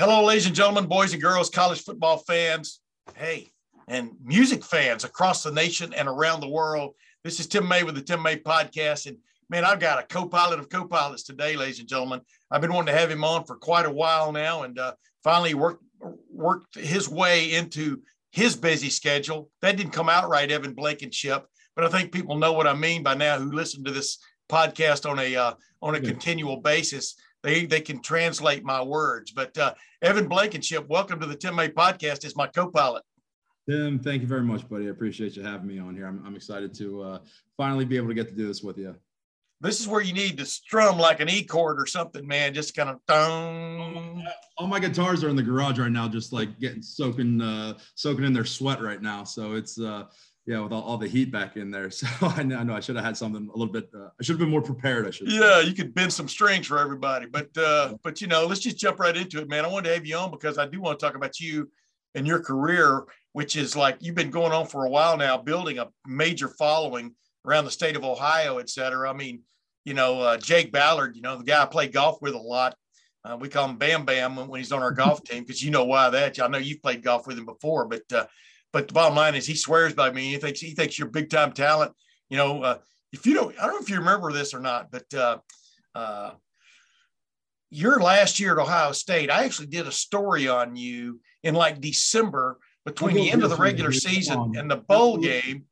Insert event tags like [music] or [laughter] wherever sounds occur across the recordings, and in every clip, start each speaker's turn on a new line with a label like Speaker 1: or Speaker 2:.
Speaker 1: Hello, ladies and gentlemen, boys and girls, college football fans, hey, and music fans across the nation and around the world. This is Tim May with the Tim May Podcast. And man, I've got a co pilot of co pilots today, ladies and gentlemen. I've been wanting to have him on for quite a while now and uh, finally worked, worked his way into his busy schedule. That didn't come out right, Evan Blankenship, but I think people know what I mean by now who listen to this podcast on a uh, on a continual basis they they can translate my words. But uh, Evan Blankenship, welcome to the Tim May podcast Is my co-pilot.
Speaker 2: Tim, thank you very much, buddy. I appreciate you having me on here. I'm, I'm excited to uh, finally be able to get to do this with you.
Speaker 1: This is where you need to strum like an E chord or something, man. Just kind of dong.
Speaker 2: All my guitars are in the garage right now, just like getting soaking, uh, soaking in their sweat right now. So it's, uh, yeah, with all, all, the heat back in there. [laughs] So I know, I know I should have had something a little bit. Uh, I should have been more prepared. I should.
Speaker 1: Yeah, you could bend some strings for everybody, but uh, but you know, let's just jump right into it, man. I wanted to have you on because I do want to talk about you and your career, which is like you've been going on for a while now, building a major following around the state of Ohio, et cetera. I mean, you know, uh, Jake Ballard, you know, the guy I play golf with a lot. Uh, we call him Bam Bam when, when he's on our [laughs] golf team because you know why that. I know you've played golf with him before, but uh, but the bottom line is he swears by me. He thinks he thinks you're big time talent. You know, uh, if you don't, I don't know if you remember this or not, but uh, uh, your last year at Ohio State, I actually did a story on you in like December between the end of the regular season and the bowl game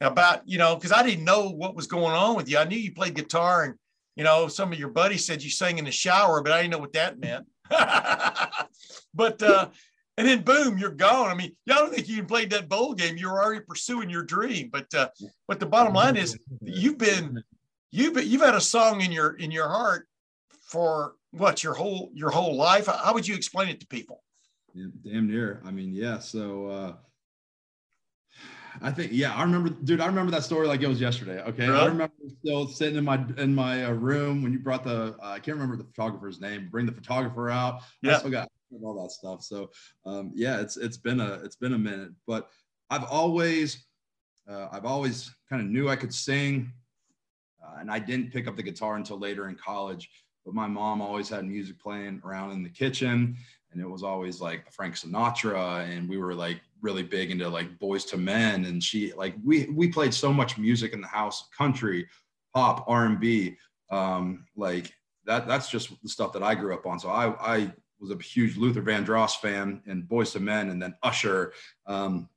Speaker 1: about you know because I didn't know what was going on with you. I knew you played guitar and you know some of your buddies said you sang in the shower, but I didn't know what that meant. [laughs] but uh, and then boom, you're gone. I mean, y'all don't think you even played that bowl game. You're already pursuing your dream. But uh, but the bottom line is you've been you've been, you've had a song in your in your heart for what your whole your whole life. How would you explain it to people?
Speaker 2: Yeah, damn near. I mean, yeah. So uh, I think yeah, I remember, dude. I remember that story like it was yesterday. Okay, really? I remember still sitting in my in my uh, room when you brought the uh, I can't remember the photographer's name. Bring the photographer out. Yeah. I still got and all that stuff. So um, yeah, it's it's been a it's been a minute, but I've always uh, I've always kind of knew I could sing, uh, and I didn't pick up the guitar until later in college. But my mom always had music playing around in the kitchen, and it was always like Frank Sinatra, and we were like really big into like Boyz II Men, and she like we we played so much music in the house, country, pop, R and B, um, like that. That's just the stuff that I grew up on. So I I was a huge Luther Vandross fan and Boyz II Men and then Usher. Um,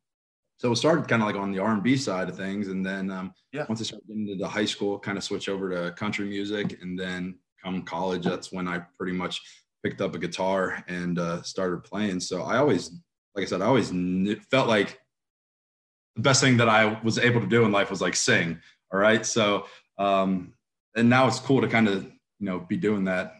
Speaker 2: so it started kind of like on the R&B side of things. And then um, yeah. once I started getting into high school, kind of switch over to country music. And then come college, that's when I pretty much picked up a guitar and uh, started playing. So I always, like I said, I always felt like the best thing that I was able to do in life was like sing. All right. So, um, and now it's cool to kind of, you know, be doing that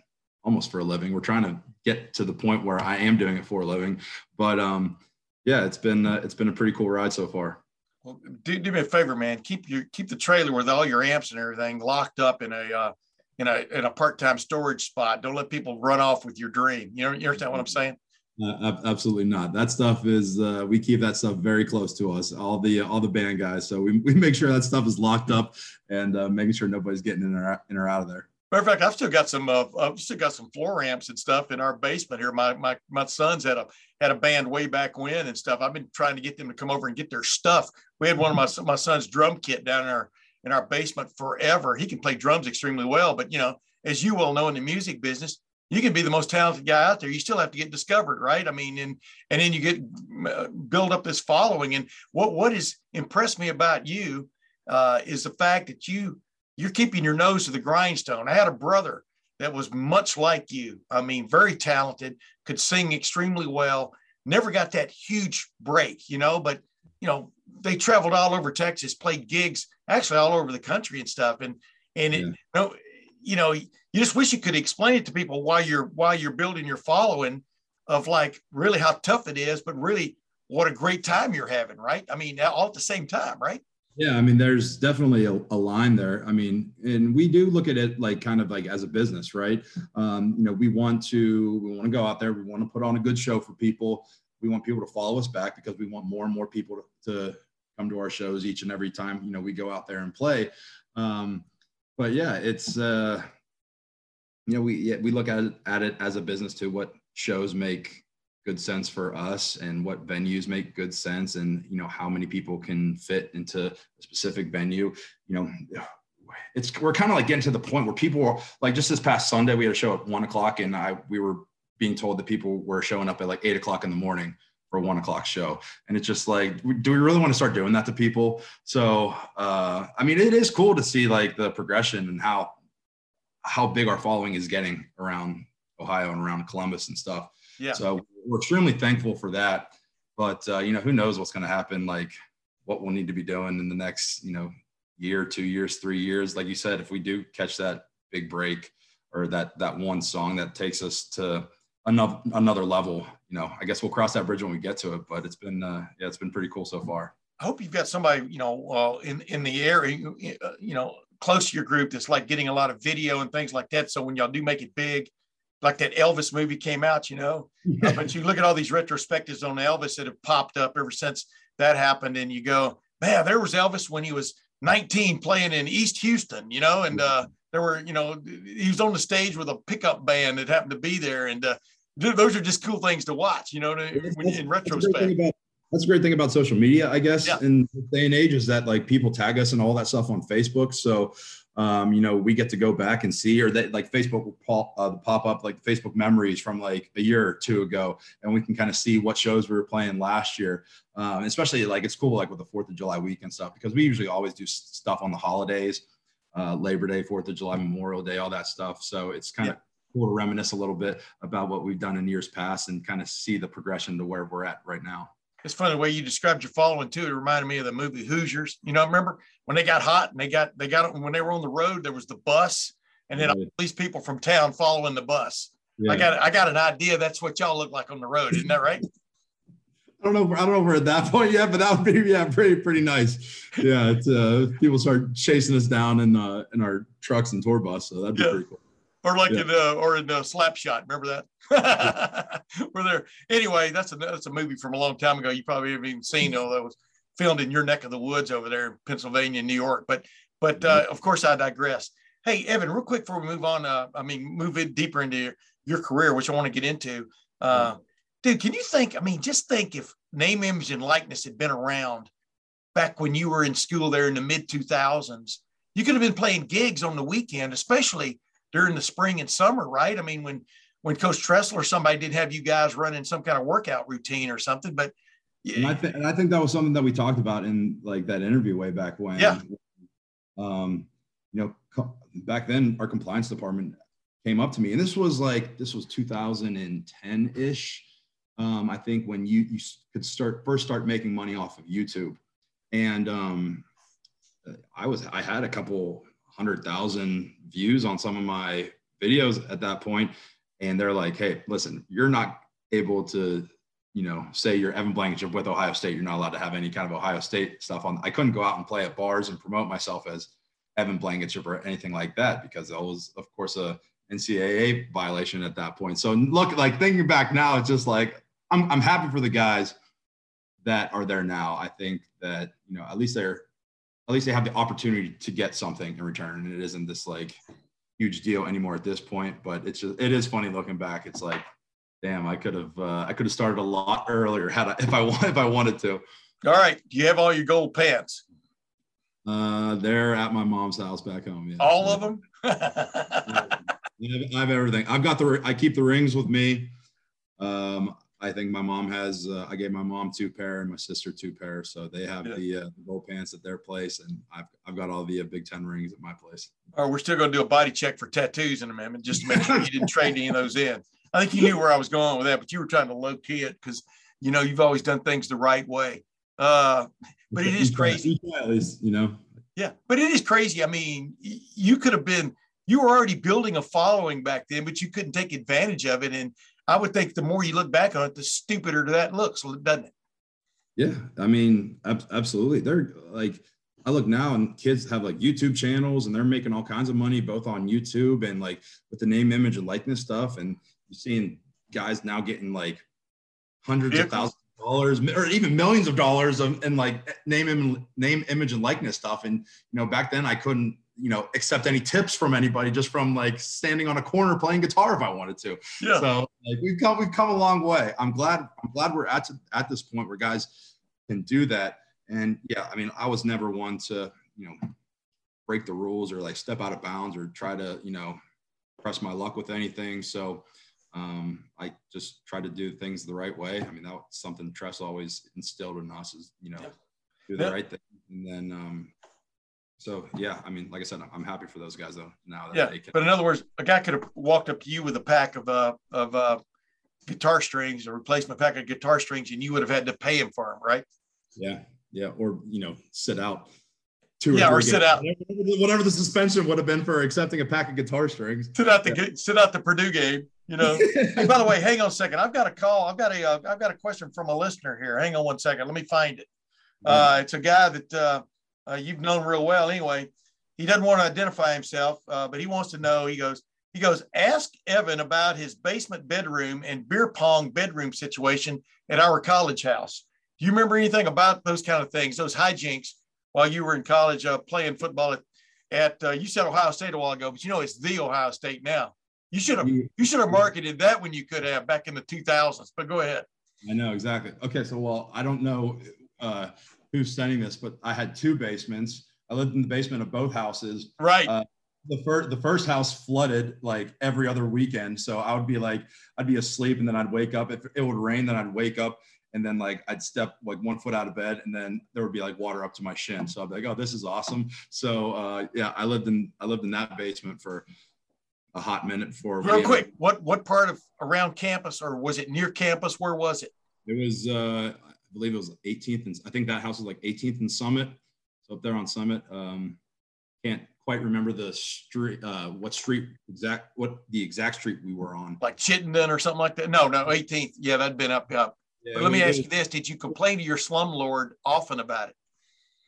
Speaker 2: almost for a living. We're trying to get to the point where I am doing it for a living. But um, yeah, it's been uh, it's been a pretty cool ride so far.
Speaker 1: Well, do, do me a favor, man. Keep your keep the trailer with all your amps and everything locked up in a uh, in a in a part time storage spot. Don't let people run off with your dream. You know, you understand what I'm saying?
Speaker 2: Uh, absolutely not. That stuff is uh, we keep that stuff very close to us. All the all the band guys. So we, we make sure that stuff is locked up and uh, making sure nobody's getting in or in or out of there.
Speaker 1: Matter of fact, I've still got some. Uh, I've still got some floor amps and stuff in our basement here. My my my sons had a had a band way back when and stuff. I've been trying to get them to come over and get their stuff. We had one of my my son's drum kit down in our in our basement forever. He can play drums extremely well, but you know, as you well know in the music business, you can be the most talented guy out there. You still have to get discovered, right? I mean, and and then you get uh, build up this following. And what what has impressed me about you uh, is the fact that you you're keeping your nose to the grindstone. I had a brother that was much like you. I mean, very talented, could sing extremely well, never got that huge break, you know, but you know, they traveled all over Texas, played gigs actually all over the country and stuff. And and it, yeah. you know, you know, you just wish you could explain it to people why you're why you're building your following of like really how tough it is, but really what a great time you're having, right? I mean, all at the same time, right?
Speaker 2: Yeah, I mean, there's definitely a, a, line there. I mean, and we do look at it like kind of like as a business, right? Um, you know, we want to we want to go out there, we want to put on a good show for people. We want people to follow us back because we want more and more people to, to come to our shows each and every time you know we go out there and play. Um, but yeah, it's uh, you know we yeah, we look at it, at it as a business too. What shows make good sense for us and what venues make good sense and you know how many people can fit into a specific venue you know it's we're kind of like getting to the point where people are like just this past sunday we had a show at one o'clock and i we were being told that people were showing up at like eight o'clock in the morning for a one o'clock show. And it's just like do we really want to start doing that to people? So uh i mean it is cool to see like the progression and how how big our following is getting around ohio and around columbus and stuff yeah. So we're extremely thankful for that. But uh, you know, who knows what's going to happen? Like what we'll need to be doing in the next, you know, year, two years, three years. Like you said, if we do catch that big break or that that one song that takes us to another another level, you know, I guess we'll cross that bridge when we get to it. But it's been uh, yeah, it's been pretty cool so far.
Speaker 1: I hope you've got somebody, you know, uh, in in the area, you know, close to your group that's like getting a lot of video and things like that. So when y'all do make it big, like that Elvis movie came out, you know. Uh, but you look at all these retrospectives on Elvis that have popped up ever since that happened, and you go, man, there was Elvis when he was 19 playing in East Houston, you know, and uh, there were, you know, he was on the stage with a pickup band that happened to be there, and uh, those are just cool things to watch, you know, to, when, in retrospect.
Speaker 2: That's a great thing about social media, I guess, yeah. in the day and age is that like people tag us and all that stuff on Facebook. So um, you know, we get to go back and see, or that like Facebook will pop, uh, pop up like Facebook memories from like a year or two ago, and we can kind of see what shows we were playing last year. Um, especially like it's cool like with the Fourth of July week and stuff because we usually always do stuff on the holidays, uh, Labor Day, Fourth of July, Memorial Day, all that stuff. So it's kind of yeah. cool to reminisce a little bit about what we've done in years past and kind of see the progression to where we're at right now
Speaker 1: it's funny the way you described your following too. It reminded me of the movie Hoosiers. You know, I remember when they got hot and they got they got when they were on the road, there was the bus, and then all these people from town following the bus. Yeah. I got I got an idea. That's what y'all look like on the road, isn't that right? [laughs]
Speaker 2: I don't know. I don't know if we're at that [laughs] point yet, but that would be yeah, pretty pretty nice. Yeah, it's, uh, people start chasing us down in uh, in our trucks and tour bus, so that'd be yeah. pretty cool
Speaker 1: or like yeah. in uh, or in uh, Slapshot. Remember that? [laughs] Were there anyway? That's a that's a movie from a long time ago. You probably haven't even seen. Although it was filmed in your neck of the woods over there in Pennsylvania, New York. But but uh, of course, I digress. Hey, Evan, real quick before we move on, uh, I mean, move in deeper into your, your career, which I want to get into. Uh, dude, can you think? I mean, just think if name, image, and likeness had been around back when you were in school there in the mid 2000s, you could have been playing gigs on the weekend, especially during the spring and summer, right? I mean, when when Coach Tressel or somebody did have you guys running some kind of workout routine or something, but
Speaker 2: and I, th- and I think that was something that we talked about in like that interview way back when.
Speaker 1: Yeah.
Speaker 2: Um, you know, co- back then our compliance department came up to me, and this was like this was 2010 ish. Um, I think when you you could start first start making money off of YouTube, and um, I was I had a couple hundred thousand views on some of my videos at that point, and they're like, "Hey, listen, you're not able to, you know, say you're Evan Blankenship with Ohio State. You're not allowed to have any kind of Ohio State stuff on." I couldn't go out and play at bars and promote myself as Evan Blankenship or anything like that because that was, of course, a NCAA violation at that point. So look, like thinking back now, it's just like I'm I'm happy for the guys that are there now. I think that you know at least they're at least they have the opportunity to get something in return and it isn't this like huge deal anymore at this point but it's just it is funny looking back. It's like damn i could have uh, i could have started a lot [laughs] earlier had I, if i want if i wanted to.
Speaker 1: All right. Do you have all your gold pants?
Speaker 2: Uh they're at my mom's house back home
Speaker 1: yeah. All of [laughs] them?
Speaker 2: I have everything. I've got the i keep the rings with me. Um I think my mom has. Uh, I gave my mom two pair and my sister two pair, so they have yeah. the, uh, the gold pants at their place, and I've I've got all the uh, Big Ten rings at my place.
Speaker 1: Oh, we're still going to do a body check for tattoos in a minute, just to make sure you didn't trade any of those in. I think you knew where I was going with that, but you were trying to low key it because you know you've always done things the right way. Uh, but it is [laughs] crazy.
Speaker 2: You know.
Speaker 1: Yeah, but it is crazy. I mean, you could have been you were already building a following back then, but you couldn't take advantage of it. And I would think the more you look back on it, the stupider that looks, doesn't it?
Speaker 2: Yeah, I mean, ab- absolutely. They're like, I look now and kids have like YouTube channels and they're making all kinds of money both on YouTube and like with the name, image, and likeness stuff. And you're seeing guys now getting like hundreds of thousands of dollars or even millions of dollars of, and like name, name, image, and likeness stuff. And you know, back then I couldn't you know accept any tips from anybody just from like standing on a corner playing guitar if I wanted to. Yeah. So like we've come we've come a long way. I'm glad I'm glad we're at to, at this point where guys can do that. And yeah, I mean, I was never one to you know break the rules or like step out of bounds or try to you know press my luck with anything. So um, I just try to do things the right way. I mean, that was something Tress always instilled in us is, you know, do the right thing. And then, um, so yeah, I mean, like I said, I'm happy for those guys though. Now
Speaker 1: yeah, can- but in other words, a guy could have walked up to you with a pack of uh of uh guitar strings, a replacement pack of guitar strings, and you would have had to pay him for them, right?
Speaker 2: Yeah, yeah, or you know, sit out two
Speaker 1: yeah, or, or sit games. out
Speaker 2: whatever the suspension would have been for accepting a pack of guitar strings.
Speaker 1: Sit out the yeah. sit out the Purdue game. You know. [laughs] hey, by the way, hang on a second. I've got a call. I've got a have uh, got a question from a listener here. Hang on one second. Let me find it. Uh, it's a guy that uh, uh, you've known real well. Anyway, he doesn't want to identify himself, uh, but he wants to know. He goes. He goes. Ask Evan about his basement bedroom and beer pong bedroom situation at our college house. Do you remember anything about those kind of things? Those hijinks while you were in college uh, playing football at, at uh, you said Ohio State a while ago, but you know it's the Ohio State now. You should have you should have marketed that when you could have back in the 2000s. But go ahead.
Speaker 2: I know exactly. Okay, so well, I don't know uh, who's sending this, but I had two basements. I lived in the basement of both houses.
Speaker 1: Right. Uh,
Speaker 2: the first the first house flooded like every other weekend, so I would be like I'd be asleep and then I'd wake up. If it would rain, then I'd wake up and then like I'd step like one foot out of bed and then there would be like water up to my shin. So I'd be like, oh, this is awesome. So uh, yeah, I lived in I lived in that basement for a hot minute for
Speaker 1: real quick. What what part of around campus or was it near campus? Where was it?
Speaker 2: It was uh, believe it was 18th and I think that house was like 18th and Summit. So up there on Summit. Um, can't quite remember the street uh what street exact what the exact street we were on.
Speaker 1: Like Chittenden or something like that. No, no, 18th. Yeah, that'd been up up yeah, but let me ask you this: Did you complain to your slumlord often about it?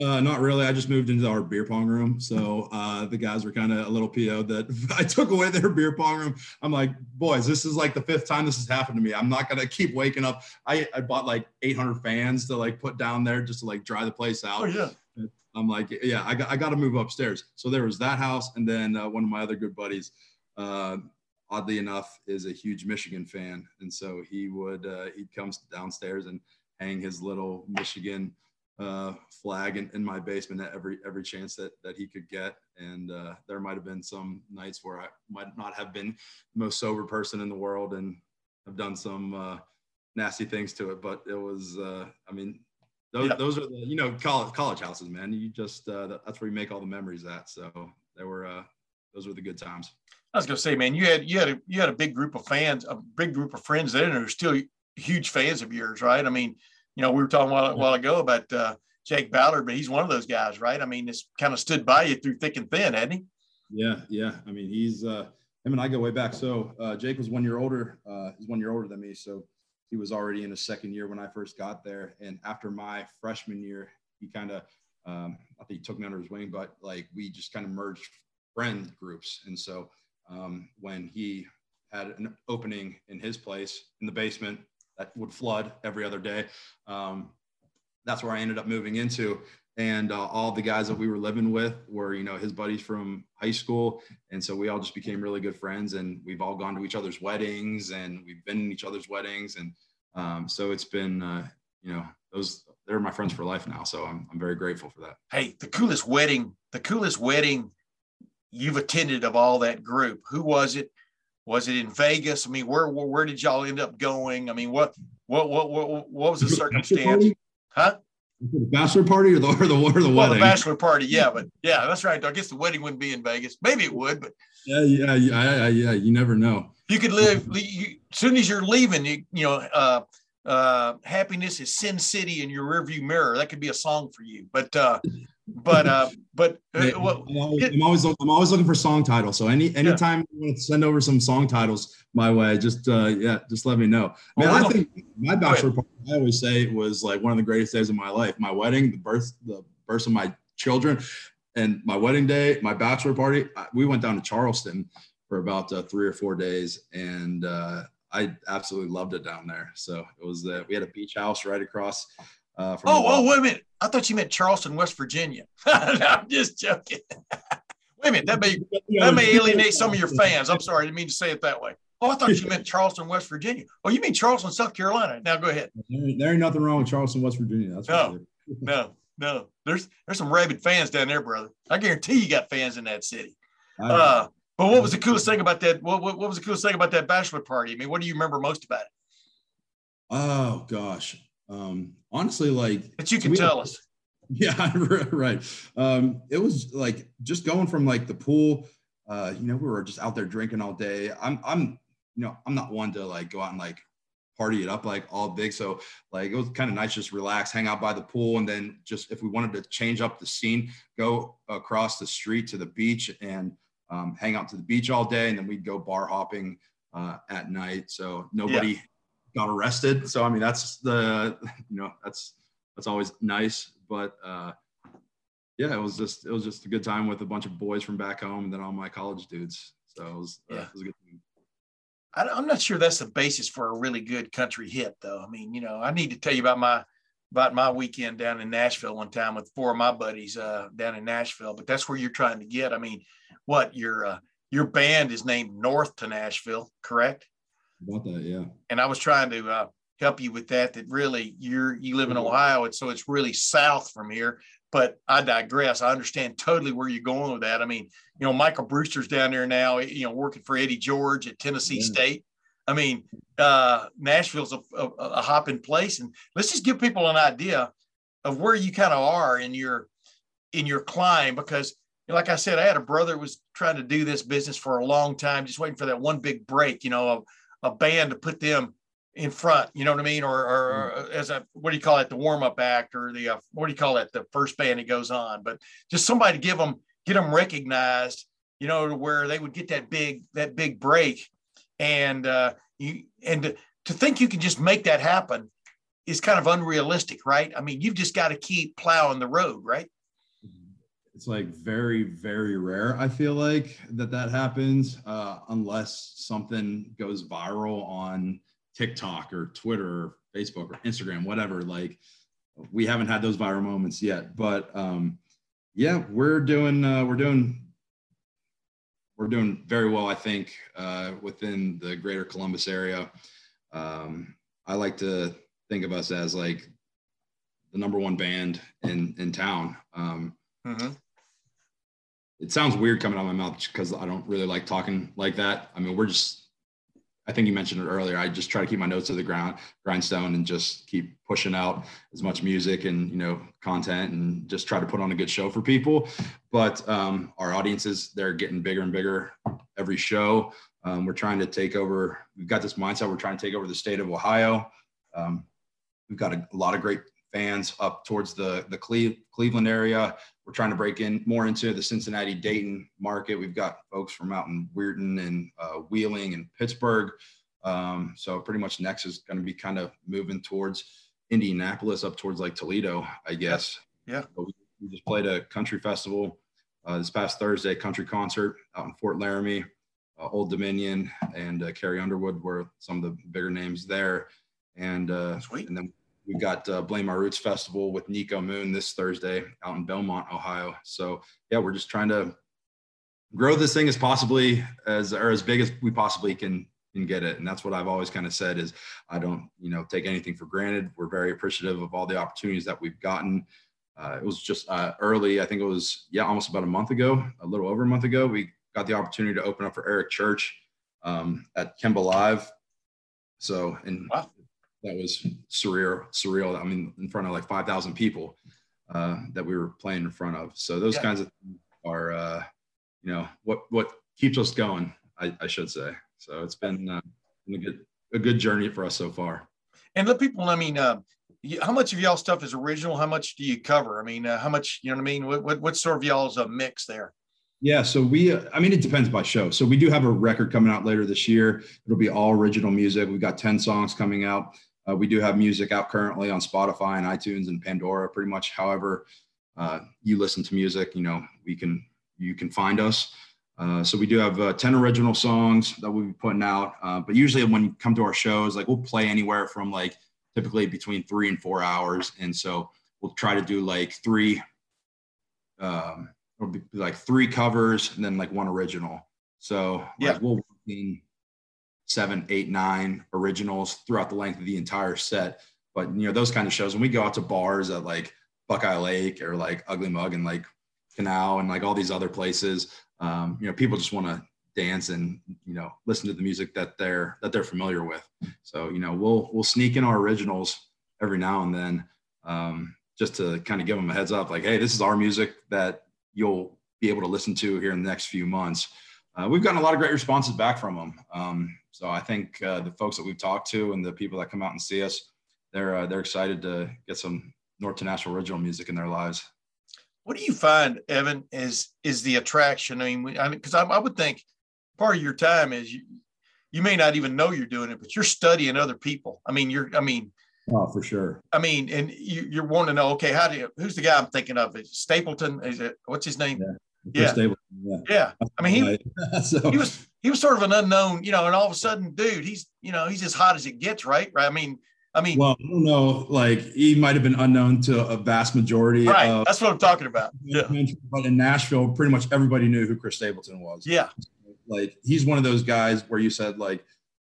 Speaker 2: Uh, not really. I just moved into our beer pong room, so uh, the guys were kind of a little PO'd that [laughs] I took away their beer pong room. I'm like, boys, this is like the fifth time this has happened to me. I'm not gonna keep waking up. I, I bought like 800 fans to like put down there just to like dry the place out.
Speaker 1: Oh yeah.
Speaker 2: I'm like, yeah, I got I got to move upstairs. So there was that house, and then uh, one of my other good buddies. Uh, oddly enough, is a huge Michigan fan, and so he would uh, he'd come downstairs and hang his little Michigan uh, flag in, in my basement at every every chance that that he could get. And uh, there might have been some nights where I might not have been the most sober person in the world and have done some uh, nasty things to it, but it was uh, I mean. Those, yep. those are the you know college college houses man you just uh, that's where you make all the memories at so they were uh, those were the good times
Speaker 1: I was gonna say, man, you had you had a you had a big group of fans, a big group of friends there, and are still huge fans of yours, right? I mean, you know, we were talking a while, a while ago about uh, Jake Ballard, but he's one of those guys, right? I mean, it's kind of stood by you through thick and thin, hasn't he?
Speaker 2: Yeah, yeah. I mean, he's uh, him and I go way back. So uh, Jake was one year older. Uh, he's one year older than me, so he was already in his second year when I first got there. And after my freshman year, he kind of um, I think he took me under his wing, but like we just kind of merged friend groups, and so um, when he had an opening in his place in the basement that would flood every other day. Um, that's where I ended up moving into. And uh, all the guys that we were living with were, you know, his buddies from high school. And so we all just became really good friends and we've all gone to each other's weddings and we've been in each other's weddings. And um, so it's been, uh, you know, those, they're my friends for life now. So I'm, I'm very grateful for that.
Speaker 1: Hey, the coolest wedding, the coolest wedding you've attended of all that group. Who was it? Was it in Vegas? I mean, where where, where did y'all end up going? I mean, what what what what, what was the circumstance? Huh?
Speaker 2: The bachelor party or the or the, or the
Speaker 1: well,
Speaker 2: wedding?
Speaker 1: the bachelor party, yeah, but yeah, that's right. I guess the wedding wouldn't be in Vegas. Maybe it would, but
Speaker 2: yeah, yeah, yeah, yeah. You never know.
Speaker 1: You could live you, as soon as you're leaving. You you know, uh, uh, happiness is Sin City in your rearview mirror. That could be a song for you. But uh, but uh, but uh,
Speaker 2: well, I'm, always, I'm, always, I'm always looking for song titles. So any anytime yeah. you want to send over some song titles my way, just uh, yeah, just let me know. Man, well, I think my bachelor party, I always say it was like one of the greatest days of my life. My wedding, the birth, the birth of my children, and my wedding day, my bachelor party. We went down to Charleston for about uh, three or four days, and uh, I absolutely loved it down there. So it was uh, we had a beach house right across
Speaker 1: uh, oh, oh, wait a minute. I thought you meant Charleston, West Virginia. [laughs] I'm just joking. [laughs] Wait a minute, that may that may alienate some of your fans. I'm sorry, I didn't mean to say it that way. Oh, I thought you meant Charleston, West Virginia. Oh, you mean Charleston, South Carolina? Now go ahead.
Speaker 2: There, ain't nothing wrong with Charleston, West Virginia. That's
Speaker 1: no, no, no. There's there's some rabid fans down there, brother. I guarantee you got fans in that city. Uh, but what was the coolest thing about that? What, what, what was the coolest thing about that bachelor party? I mean, what do you remember most about it?
Speaker 2: Oh gosh, um, honestly, like
Speaker 1: that you can tell us. [laughs]
Speaker 2: Yeah, [laughs] right. Um, it was like just going from like the pool. Uh, you know, we were just out there drinking all day. I'm, I'm, you know, I'm not one to like go out and like party it up like all big. So like it was kind of nice, just relax, hang out by the pool, and then just if we wanted to change up the scene, go across the street to the beach and um, hang out to the beach all day, and then we'd go bar hopping uh, at night. So nobody yeah. Got arrested. So I mean, that's the you know that's that's always nice. But uh, yeah, it was just it was just a good time with a bunch of boys from back home and then all my college dudes. So it was, uh, yeah. Uh, it was a good thing.
Speaker 1: I'm not sure that's the basis for a really good country hit, though. I mean, you know, I need to tell you about my about my weekend down in Nashville one time with four of my buddies uh, down in Nashville. But that's where you're trying to get. I mean, what your uh, your band is named North to Nashville, correct?
Speaker 2: About that, yeah.
Speaker 1: And I was trying to uh, help you with that. That really you're you live in mm-hmm. Ohio, and so it's really south from here. But I digress. I understand totally where you're going with that. I mean, you know, Michael Brewster's down there now, you know, working for Eddie George at Tennessee yeah. State. I mean, uh, Nashville's a, a, a hopping place, and let's just give people an idea of where you kind of are in your in your climb. Because, like I said, I had a brother was trying to do this business for a long time, just waiting for that one big break. You know, a, band to put them in front, you know what I mean? Or, or, or mm. as a, what do you call it? The warm up act or the, uh, what do you call it? The first band that goes on, but just somebody to give them, get them recognized, you know, to where they would get that big, that big break. And, uh, you, and to, to think you can just make that happen is kind of unrealistic, right? I mean, you've just got to keep plowing the road, right?
Speaker 2: It's like very, very rare. I feel like that that happens uh, unless something goes viral on TikTok or Twitter or Facebook or Instagram, whatever. Like we haven't had those viral moments yet, but um, yeah, we're doing uh, we're doing we're doing very well, I think, uh, within the greater Columbus area. Um, I like to think of us as like the number one band in in town. Um, mm-hmm. It sounds weird coming out of my mouth because I don't really like talking like that. I mean, we're just I think you mentioned it earlier. I just try to keep my notes to the ground, grindstone, and just keep pushing out as much music and you know content, and just try to put on a good show for people. But um, our audiences, they're getting bigger and bigger every show. Um, we're trying to take over. We've got this mindset. We're trying to take over the state of Ohio. Um, we've got a, a, lot of great fans up towards the the Cle- Cleveland area. We're trying to break in more into the Cincinnati Dayton market. We've got folks from out in Weirton and uh, Wheeling and Pittsburgh. Um, so pretty much next is going to be kind of moving towards Indianapolis, up towards like Toledo, I guess.
Speaker 1: Yeah.
Speaker 2: We, we, just played a country festival uh, this past Thursday, country concert out in Fort Loramie. Uh, Old Dominion and uh, Carrie Underwood were some of the bigger names there. And uh,
Speaker 1: Sweet.
Speaker 2: and then We've got uh, Blame Our Roots Festival with Niko Moon this Thursday out in Belmont, Ohio. So yeah, we're just trying to grow this thing as possibly as or as big as we possibly can can get it. And that's what I've always kind of said is I don't, you know, take anything for granted. We're very appreciative of all the opportunities that we've gotten. Uh, it was just uh, early. I think it was yeah, almost about a month ago, a little over a month ago. We got the opportunity to open up for Eric Church um, at Kemba Live. So and wow that was surreal. Surreal. I mean, in front of like five thousand people uh, that we were playing in front of. So those yeah. kinds of are, uh, you know, what what keeps us going. I, I should say. So it's been, uh, been a good a good journey for us so far.
Speaker 1: And let people. I mean, uh, how much of y'all stuff is original? How much do you cover? I mean, uh, how much? You know what I mean? What what, what sort of y'all's a mix there?
Speaker 2: Yeah, so we, I mean, it depends by show. So we do have a record coming out later this year. It'll be all original music. We've got 10 songs coming out. Uh, we do have music out currently on Spotify and iTunes and Pandora. Pretty much, however uh, you listen to music, you know, we can you can find us. Uh, so we do have uh, 10 original songs that we'll be putting out. Uh, but usually when you come to our shows, like we'll play anywhere from like typically between three and four hours. And so we'll try to do like three, um, it'll be like three covers and then like one original. So
Speaker 1: yeah,
Speaker 2: like we'll in seven, eight, nine originals throughout the length of the entire set. But you know, those kind of shows when we go out to bars at like Buckeye Lake or like Ugly Mug and like Canal and like all these other places, um, you know, people just want to dance and you know listen to the music that they're that they're familiar with. So you know, we'll we'll sneak in our originals every now and then um, just to kind of give them a heads up, like, hey, this is our music that you'll be able to listen to here in the next few months. Uh, we've gotten a lot of great responses back from them. Um, so I think uh, the folks that we've talked to and the people that come out and see us, they're uh, they're excited to get some North to Nashville original music in their lives.
Speaker 1: What do you find, Evan, is is the attraction? I mean, I mean, because I, I would think part of your time is you you may not even know you're doing it, but you're studying other people. I mean, you're I mean,
Speaker 2: Oh, for sure.
Speaker 1: I mean, and you, you're wanting to know, okay, how do you, who's the guy I'm thinking of? Is Stapleton? Is it, what's his name?
Speaker 2: Yeah. Yeah.
Speaker 1: yeah. yeah. I mean, he, [laughs] so. he was, he was sort of an unknown, you know, and all of a sudden, dude, he's, you know, he's as hot as it gets, right? Right. I mean, I mean,
Speaker 2: well, I don't know. Like he might have been unknown to a vast majority.
Speaker 1: Right. Of, That's what I'm talking about. Yeah.
Speaker 2: But in Nashville, pretty much everybody knew who Chris Stapleton was.
Speaker 1: Yeah.
Speaker 2: Like he's one of those guys where you said like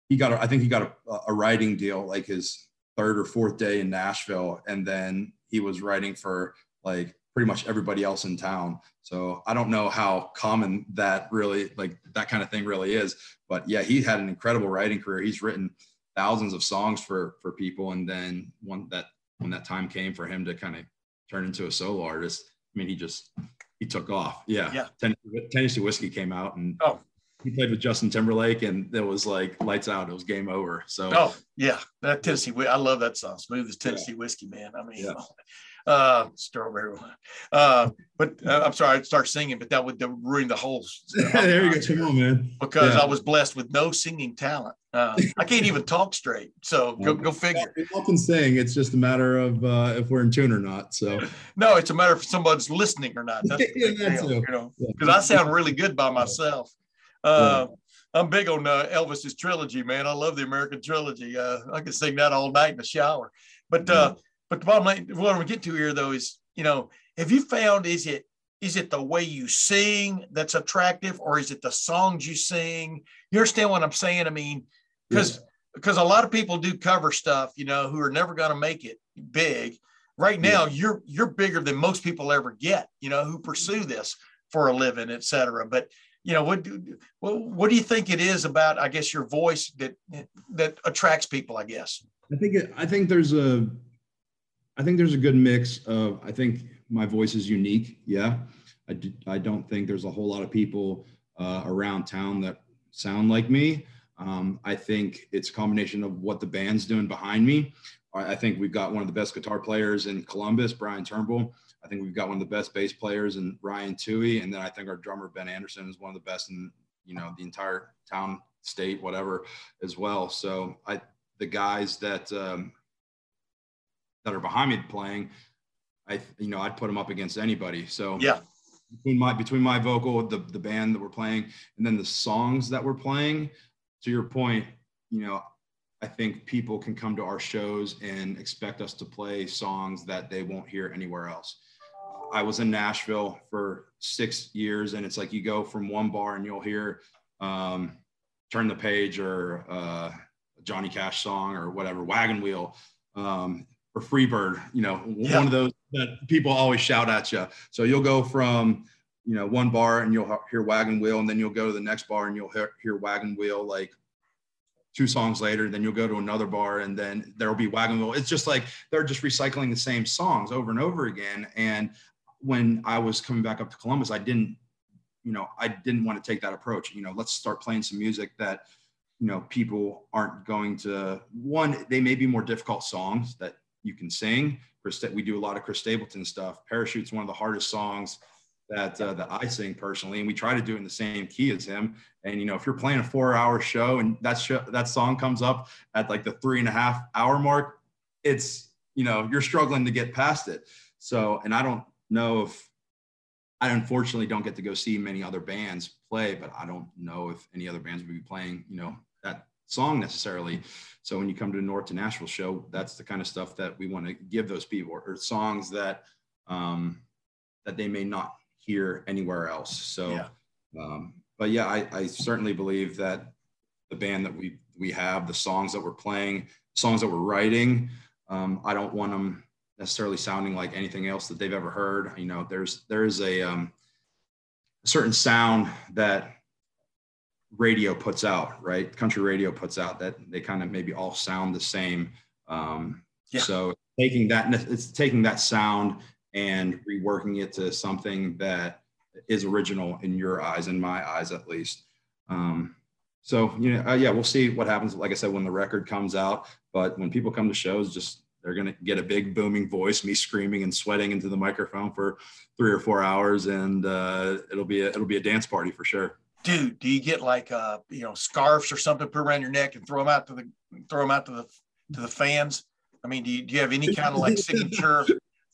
Speaker 2: he got, a, I think he got a, a writing deal like his third or fourth day in Nashville, and then he was writing for like pretty much everybody else in town. So I don't know how common that really like that kind of thing really is, but yeah, he had an incredible writing career. He's written thousands of songs for for people, and then one that when that time came for him to kind of turn into a solo artist, I mean, he just he took off. Yeah,
Speaker 1: yeah.
Speaker 2: Tennessee, Tennessee whiskey came out, and
Speaker 1: oh,
Speaker 2: he played with Justin Timberlake, and it was like lights out. It was game over. So,
Speaker 1: oh yeah, that Tennessee, I love that song. Smooth as Tennessee yeah. whiskey, man. I mean, yeah. [laughs] Oh, uh, strawberry wine. Uh, but uh, I'm sorry, I'd start singing, but that would ruin the whole. [laughs]
Speaker 2: there you go, [laughs] come on, man.
Speaker 1: Because yeah. I was blessed with no singing talent. Uh, I can't even talk straight. So [laughs] go, go figure.
Speaker 2: We often sing. It's just a matter of uh, if we're in tune or not. So
Speaker 1: no, it's a matter of if someone's listening or not. That's yeah, deal, you know, because I sound really good by myself. Uh, I'm big on uh, Elvis's trilogy, man. I love the American trilogy. Uh, I can sing that all night in the shower. But uh, but the bottom line, what I'm going to get to here though is, you know, have you found is it is it the way you sing that's attractive, or is it the songs you sing? You understand what I'm saying? I mean, because because yeah. a lot of people do cover stuff, you know, who are never going to make it big. Right now, yeah. you're you're bigger than most people ever get, you know, who pursue this for a living, et cetera. But you know what do, what do you think it is about i guess your voice that that attracts people i guess
Speaker 2: i think it, i think there's a i think there's a good mix of i think my voice is unique yeah i, do, I don't think there's a whole lot of people uh, around town that sound like me um, i think it's a combination of what the band's doing behind me I think we've got one of the best guitar players in Columbus, Brian Turnbull. I think we've got one of the best bass players in Ryan Tui, and then I think our drummer Ben Anderson is one of the best in you know the entire town, state, whatever, as well. So I the guys that um, that are behind me playing, I you know I'd put them up against anybody. So
Speaker 1: yeah,
Speaker 2: between my between my vocal, the the band that we're playing, and then the songs that we're playing. To your point, you know, I think people can come to our shows and expect us to play songs that they won't hear anywhere else. I was in Nashville for six years, and it's like you go from one bar and you'll hear um, "Turn the Page" or uh, Johnny Cash song or whatever, "Wagon Wheel" um, or "Freebird." You know, yeah. one of those that people always shout at you. So you'll go from you know one bar and you'll hear "Wagon Wheel," and then you'll go to the next bar and you'll hear, hear "Wagon Wheel" like two songs later, then you'll go to another bar and then there'll be Wagon Wheel. It's just like they're just recycling the same songs over and over again. And when I was coming back up to Columbus, I didn't, you know, I didn't want to take that approach. You know, let's start playing some music that, you know, people aren't going to. One, they may be more difficult songs that you can sing. We do a lot of Chris Stapleton stuff. Parachute's one of the hardest songs that uh, that I sing personally, and we try to do it in the same key as him. And you know, if you're playing a four-hour show and that show, that song comes up at like the three and a half hour mark, it's you know you're struggling to get past it. So, and I don't know if I unfortunately don't get to go see many other bands play, but I don't know if any other bands would be playing, you know, song necessarily. So when you come to a North to Nashville show, that's the kind of stuff that we want to give those people or songs that um, that they may not hear anywhere else. So, yeah. Um, but yeah, I, I certainly believe that the band that we we have, the songs that we're playing, songs that we're writing, um, I don't want them necessarily sounding like anything else that they've ever heard. You know, there's there is a, um, a certain sound that radio puts out, right? Country radio puts out that they kind of maybe all sound the same. Um, yeah. So taking that, it's taking that sound and reworking it to something that is original in your eyes, in my eyes at least. Um, so you know, uh, yeah, we'll see what happens. Like I said, when the record comes out, but when people come to shows, just they're gonna get a big booming voice, me screaming and sweating into the microphone for three or four hours, and uh, it'll be a, it'll be a dance party for sure
Speaker 1: dude, do you get like uh, you know, scarves or something put around your neck and throw them out to the throw them out to the to the fans? I mean, do you, do you have any kind of like [laughs] signature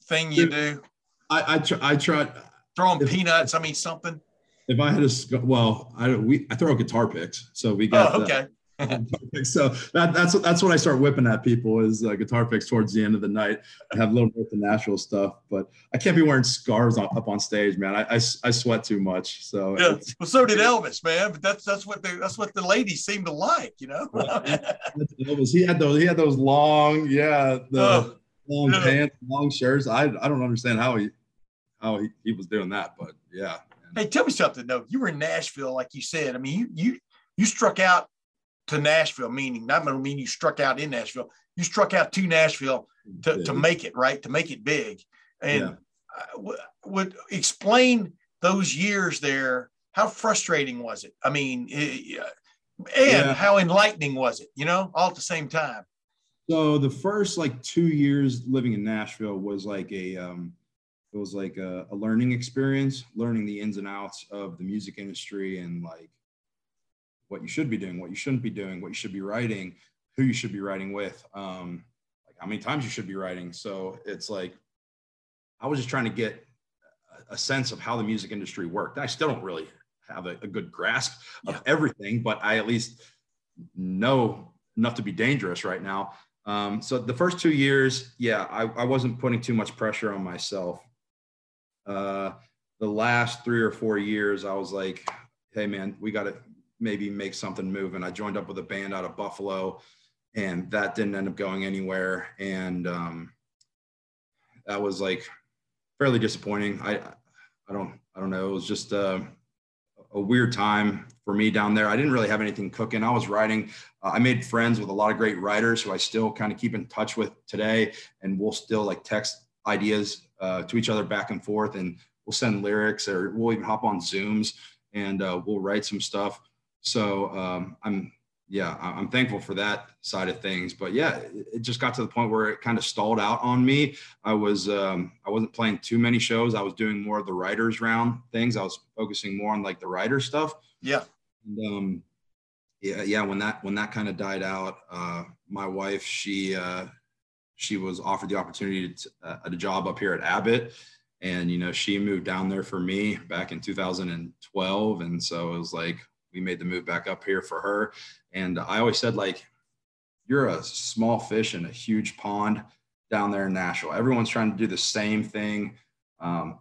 Speaker 1: thing you do?
Speaker 2: I I try, I try
Speaker 1: throw them peanuts. I mean, something.
Speaker 2: If I had a well, I we I throw guitar picks, so we got.
Speaker 1: Oh, okay. [laughs]
Speaker 2: so that, that's that's what I start whipping at people is uh, guitar picks towards the end of the night. I have a little bit of Nashville stuff, but I can't be wearing scarves on, up on stage, man. I, I, I sweat too much. So
Speaker 1: yeah, well, so did Elvis, man. But that's that's what they that's what the ladies seem to like, you know.
Speaker 2: Elvis, he had those he had those long, yeah, the oh, long yeah. pants, long shirts. I I don't understand how he how he, he was doing that, but yeah.
Speaker 1: Hey, tell me something though. You were in Nashville, like you said. I mean, you you you struck out to Nashville, meaning not going to mean you struck out in Nashville. You struck out to Nashville to, to make it right, to make it big. And yeah. would explain those years there. How frustrating was it? I mean, it, and yeah. how enlightening was it? You know, all at the same time.
Speaker 2: So the first like two years living in Nashville was like a um, it was like a, a learning experience, learning the ins and outs of the music industry and like what you should be doing, what you shouldn't be doing, what you should be writing, who you should be writing with, um, like how many times you should be writing. So it's like I was just trying to get a sense of how the music industry worked. I still don't really have a, a good grasp of yeah. everything, but I at least know enough to be dangerous right now. Um, so the first two years, yeah, I, I, wasn't putting too much pressure on myself. Uh, the last three or four years, I was like, hey man, we got to maybe make something move. And I joined up with a band out of Buffalo, and that didn't end up going anywhere. And um, that was like fairly disappointing. I I don't I don't know. It was just a, uh, a weird time for me down there. I didn't really have anything cooking. I was writing. Uh, I made friends with a lot of great writers who I still kind of keep in touch with today, and we'll still like text ideas uh, to each other back and forth, and we'll send lyrics, or we'll even hop on Zooms and uh, we'll write some stuff. So um, I'm yeah, I'm thankful for that side of things. But yeah, it just got to the point where it kind of stalled out on me. I was um, I wasn't playing too many shows. I was doing more of the writers round things. I was focusing more on like the writer stuff.
Speaker 1: Yeah.
Speaker 2: And, um, yeah, yeah. When that when that kind of died out, uh, my wife she uh, she was offered the opportunity to, uh, at a job up here at Abbott, and you know she moved down there for me back in 2012, and so it was like we made the move back up here for her. And I always said, like, you're a small fish in a huge pond down there in Nashville. Everyone's trying to do the same thing. Um,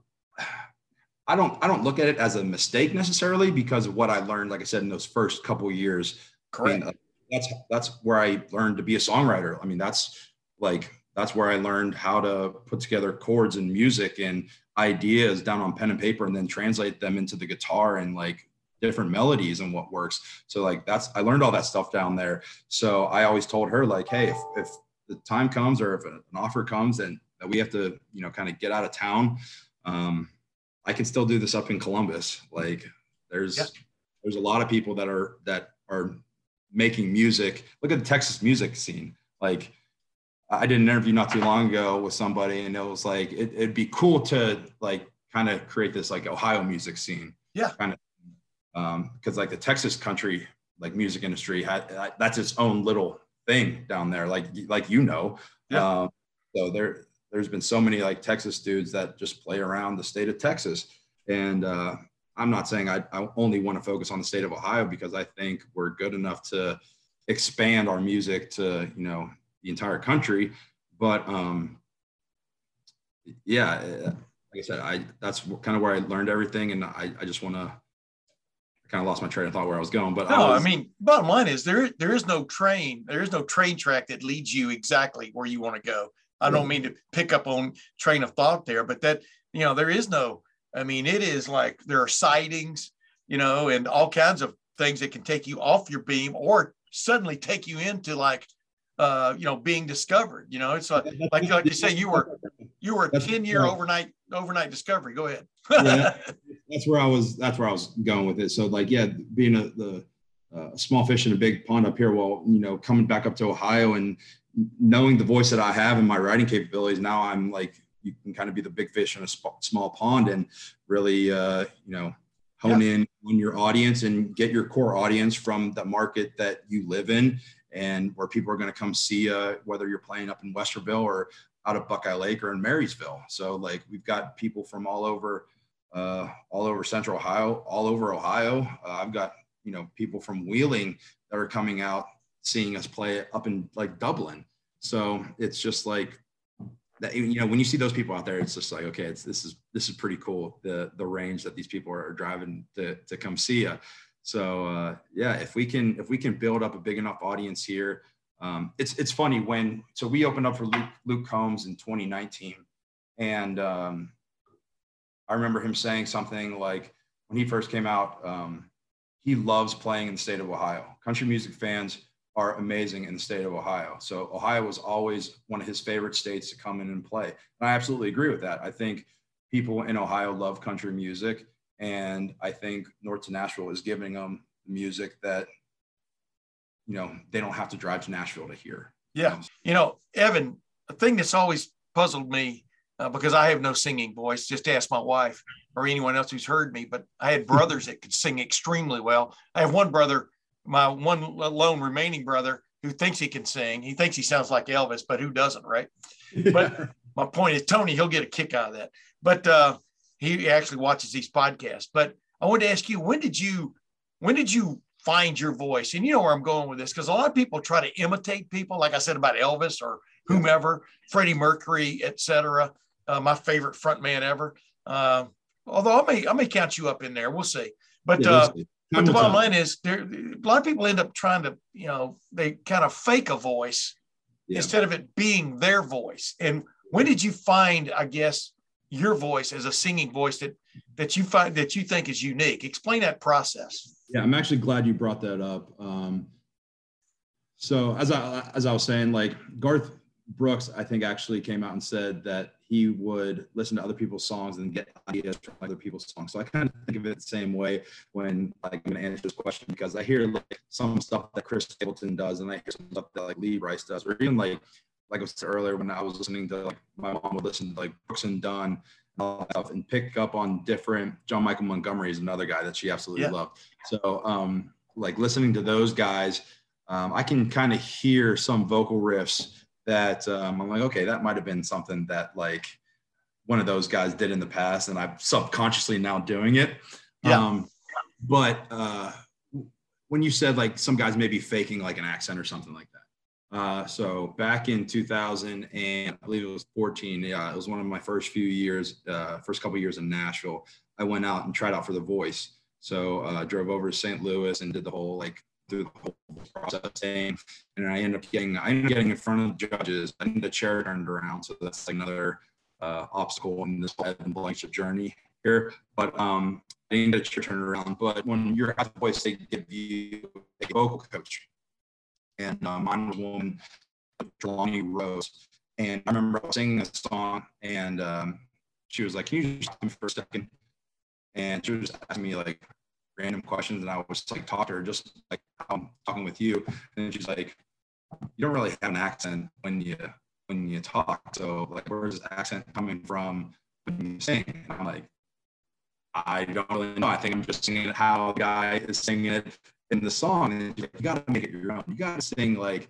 Speaker 2: I don't I don't look at it as a mistake necessarily because of what I learned, like I said, in those first couple years.
Speaker 1: Correct.
Speaker 2: That's that's where I learned to be a songwriter. I mean, that's like that's where I learned how to put together chords and music and ideas down on pen and paper and then translate them into the guitar and like different melodies and what works. So like that's I learned all that stuff down there. So I always told her like, hey, if, if the time comes or if an offer comes and that we have to, you know, kind of get out of town, um, I can still do this up in Columbus. Like there's yeah. there's a lot of people that are that are making music. Look at the Texas music scene. Like I did an interview not too long ago with somebody and it was like it, it'd be cool to like kind of create this like Ohio music scene.
Speaker 1: Yeah.
Speaker 2: Kind of um, because like the Texas country like music industry had that's its own little thing down there, like like you know. Yeah. Um, so there there's been so many like Texas dudes that just play around the state of Texas, and uh, I'm not saying I, I only want to focus on the state of Ohio because I think we're good enough to expand our music to you know the entire country, but um, yeah like I said, I that's kind of where I learned everything, and I I just want to. Kind of lost my train of thought where I was going, but
Speaker 1: no,
Speaker 2: I, was,
Speaker 1: I mean, bottom line is there there is no train, there is no train track that leads you exactly where you want to go. I don't mean to pick up on train of thought there, but that you know there is no. I mean, it is like there are sightings, you know, and all kinds of things that can take you off your beam or suddenly take you into like uh, you know, being discovered. You know, it's like like like you say, you were you were a ten year overnight overnight discovery. Go ahead.
Speaker 2: Yeah, [laughs] that's where I was. That's where I was going with it. So like, yeah, being a the uh, small fish in a big pond up here. Well, you know, coming back up to Ohio and knowing the voice that I have and my writing capabilities, now I'm like you can kind of be the big fish in a sp- small pond and really, uh, you know, hone yeah. in on your audience and get your core audience from the market that you live in and where people are going to come see you, whether you're playing up in Westerville or out of Buckeye Lake or in Marysville. So like we've got people from all over, uh, all over Central Ohio, all over Ohio. Uh, I've got you know people from Wheeling that are coming out seeing us play up in like Dublin. So it's just like that. You know, when you see those people out there, it's just like okay, it's this is this is pretty cool. The the range that these people are driving to to come see you. So uh, yeah, if we can if we can build up a big enough audience here, um, it's it's funny when so we opened up for Luke, Luke Combs in 2019, and um, I remember him saying something like when he first came out, um, he loves playing in the state of Ohio. Country music fans are amazing in the state of Ohio. So Ohio was always one of his favorite states to come in and play, and I absolutely agree with that. I think people in Ohio love country music and I think North to Nashville is giving them music that, you know, they don't have to drive to Nashville to hear.
Speaker 1: Yeah. You know, Evan, the thing that's always puzzled me uh, because I have no singing voice, just ask my wife or anyone else who's heard me, but I had [laughs] brothers that could sing extremely well. I have one brother, my one lone remaining brother, who thinks he can sing. He thinks he sounds like Elvis, but who doesn't, right? But my point is, Tony, he'll get a kick out of that. But uh, he actually watches these podcasts. But I wanted to ask you, when did you when did you find your voice? And you know where I'm going with this because a lot of people try to imitate people, like I said about Elvis or whomever, Freddie Mercury, etc. Uh, my favorite front man ever. Uh, although I may I may count you up in there. We'll see. But uh, but the bottom line is there a lot of people end up trying to, you know, they kind of fake a voice yeah. instead of it being their voice. And when did you find, I guess, your voice as a singing voice that that you find that you think is unique explain that process
Speaker 2: yeah i'm actually glad you brought that up. Um, so as i as i was saying like garth brooks i think actually came out and said that he would listen to other people's songs and get ideas from other people's songs. So i kind of think of it the same way when like i'm to answer this question because i hear like some stuff that chris stapleton does and i hear some stuff that like lee brice does or even like like I said earlier, when I was listening to like my mom would listen to like Brooks and Dunn and stuff and pick up on different John Michael Montgomery is another guy that she absolutely yeah. loved. So um like listening to those guys, um, I can kind of hear some vocal riffs that um, I'm like, okay, that might have been something that like one of those guys did in the past, and I'm subconsciously now doing it. Yeah. Um, but uh, when you said like some guys may be faking like an accent or something like that, uh, so back in 2000 and I believe it was 14. Yeah, it was one of my first few years, uh, first couple years in Nashville. I went out and tried out for The Voice. So uh, drove over to St. Louis and did the whole like through the whole process thing. And I ended up getting I ended up getting in front of the judges. I need the chair turned around, so that's another uh, obstacle in this Blankenship journey here. But um, I didn't a chair turned around. But when you're at the voice, they give you a vocal coach and uh, mine was woman, Jelani Rose. And I remember singing a song, and um, she was like, "Can you just stop me for a second? And she was asking me like random questions, and I was like, talk to her just like I'm talking with you. And she's like, "You don't really have an accent when you when you talk. So like, where's this accent coming from when you sing?" And I'm like, I don't really know. I think I'm just singing it how the guy is singing it in the song and you got to make it your own you got to sing like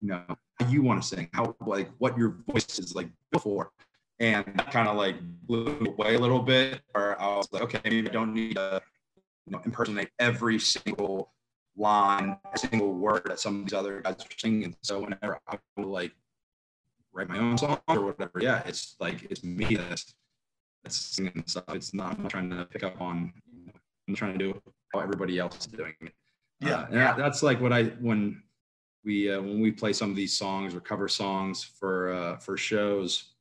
Speaker 2: you know how you want to sing how like what your voice is like before and kind of like blew away a little bit or i was like okay maybe i don't need to you know impersonate every single line every single word that some of these other guys are singing so whenever i would like write my own song or whatever yeah it's like it's me that's singing stuff. It's not, I'm trying to pick up on, you know, I'm trying to do how everybody else is doing it.
Speaker 1: Yeah.
Speaker 2: Uh, yeah. that's like what I, when we, uh, when we play some of these songs or cover songs for, uh, for shows,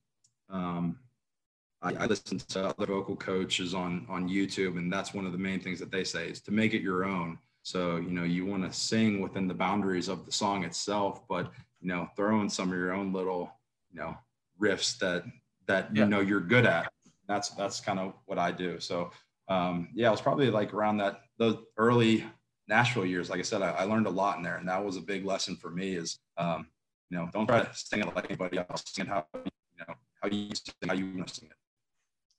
Speaker 2: um, I, I listen to other vocal coaches on, on YouTube and that's one of the main things that they say is to make it your own. So, you know, you want to sing within the boundaries of the song itself, but, you know, throw in some of your own little, you know, riffs that, that, you know, you're good at that's that's kind of what I do. So um, yeah, it was probably like around that those early Nashville years. Like I said, I, I, learned a lot in there, and that was a big lesson for me. Is um, you know, don't try to sing it like anybody else. Sing it how you know how you sing, how you want to sing it.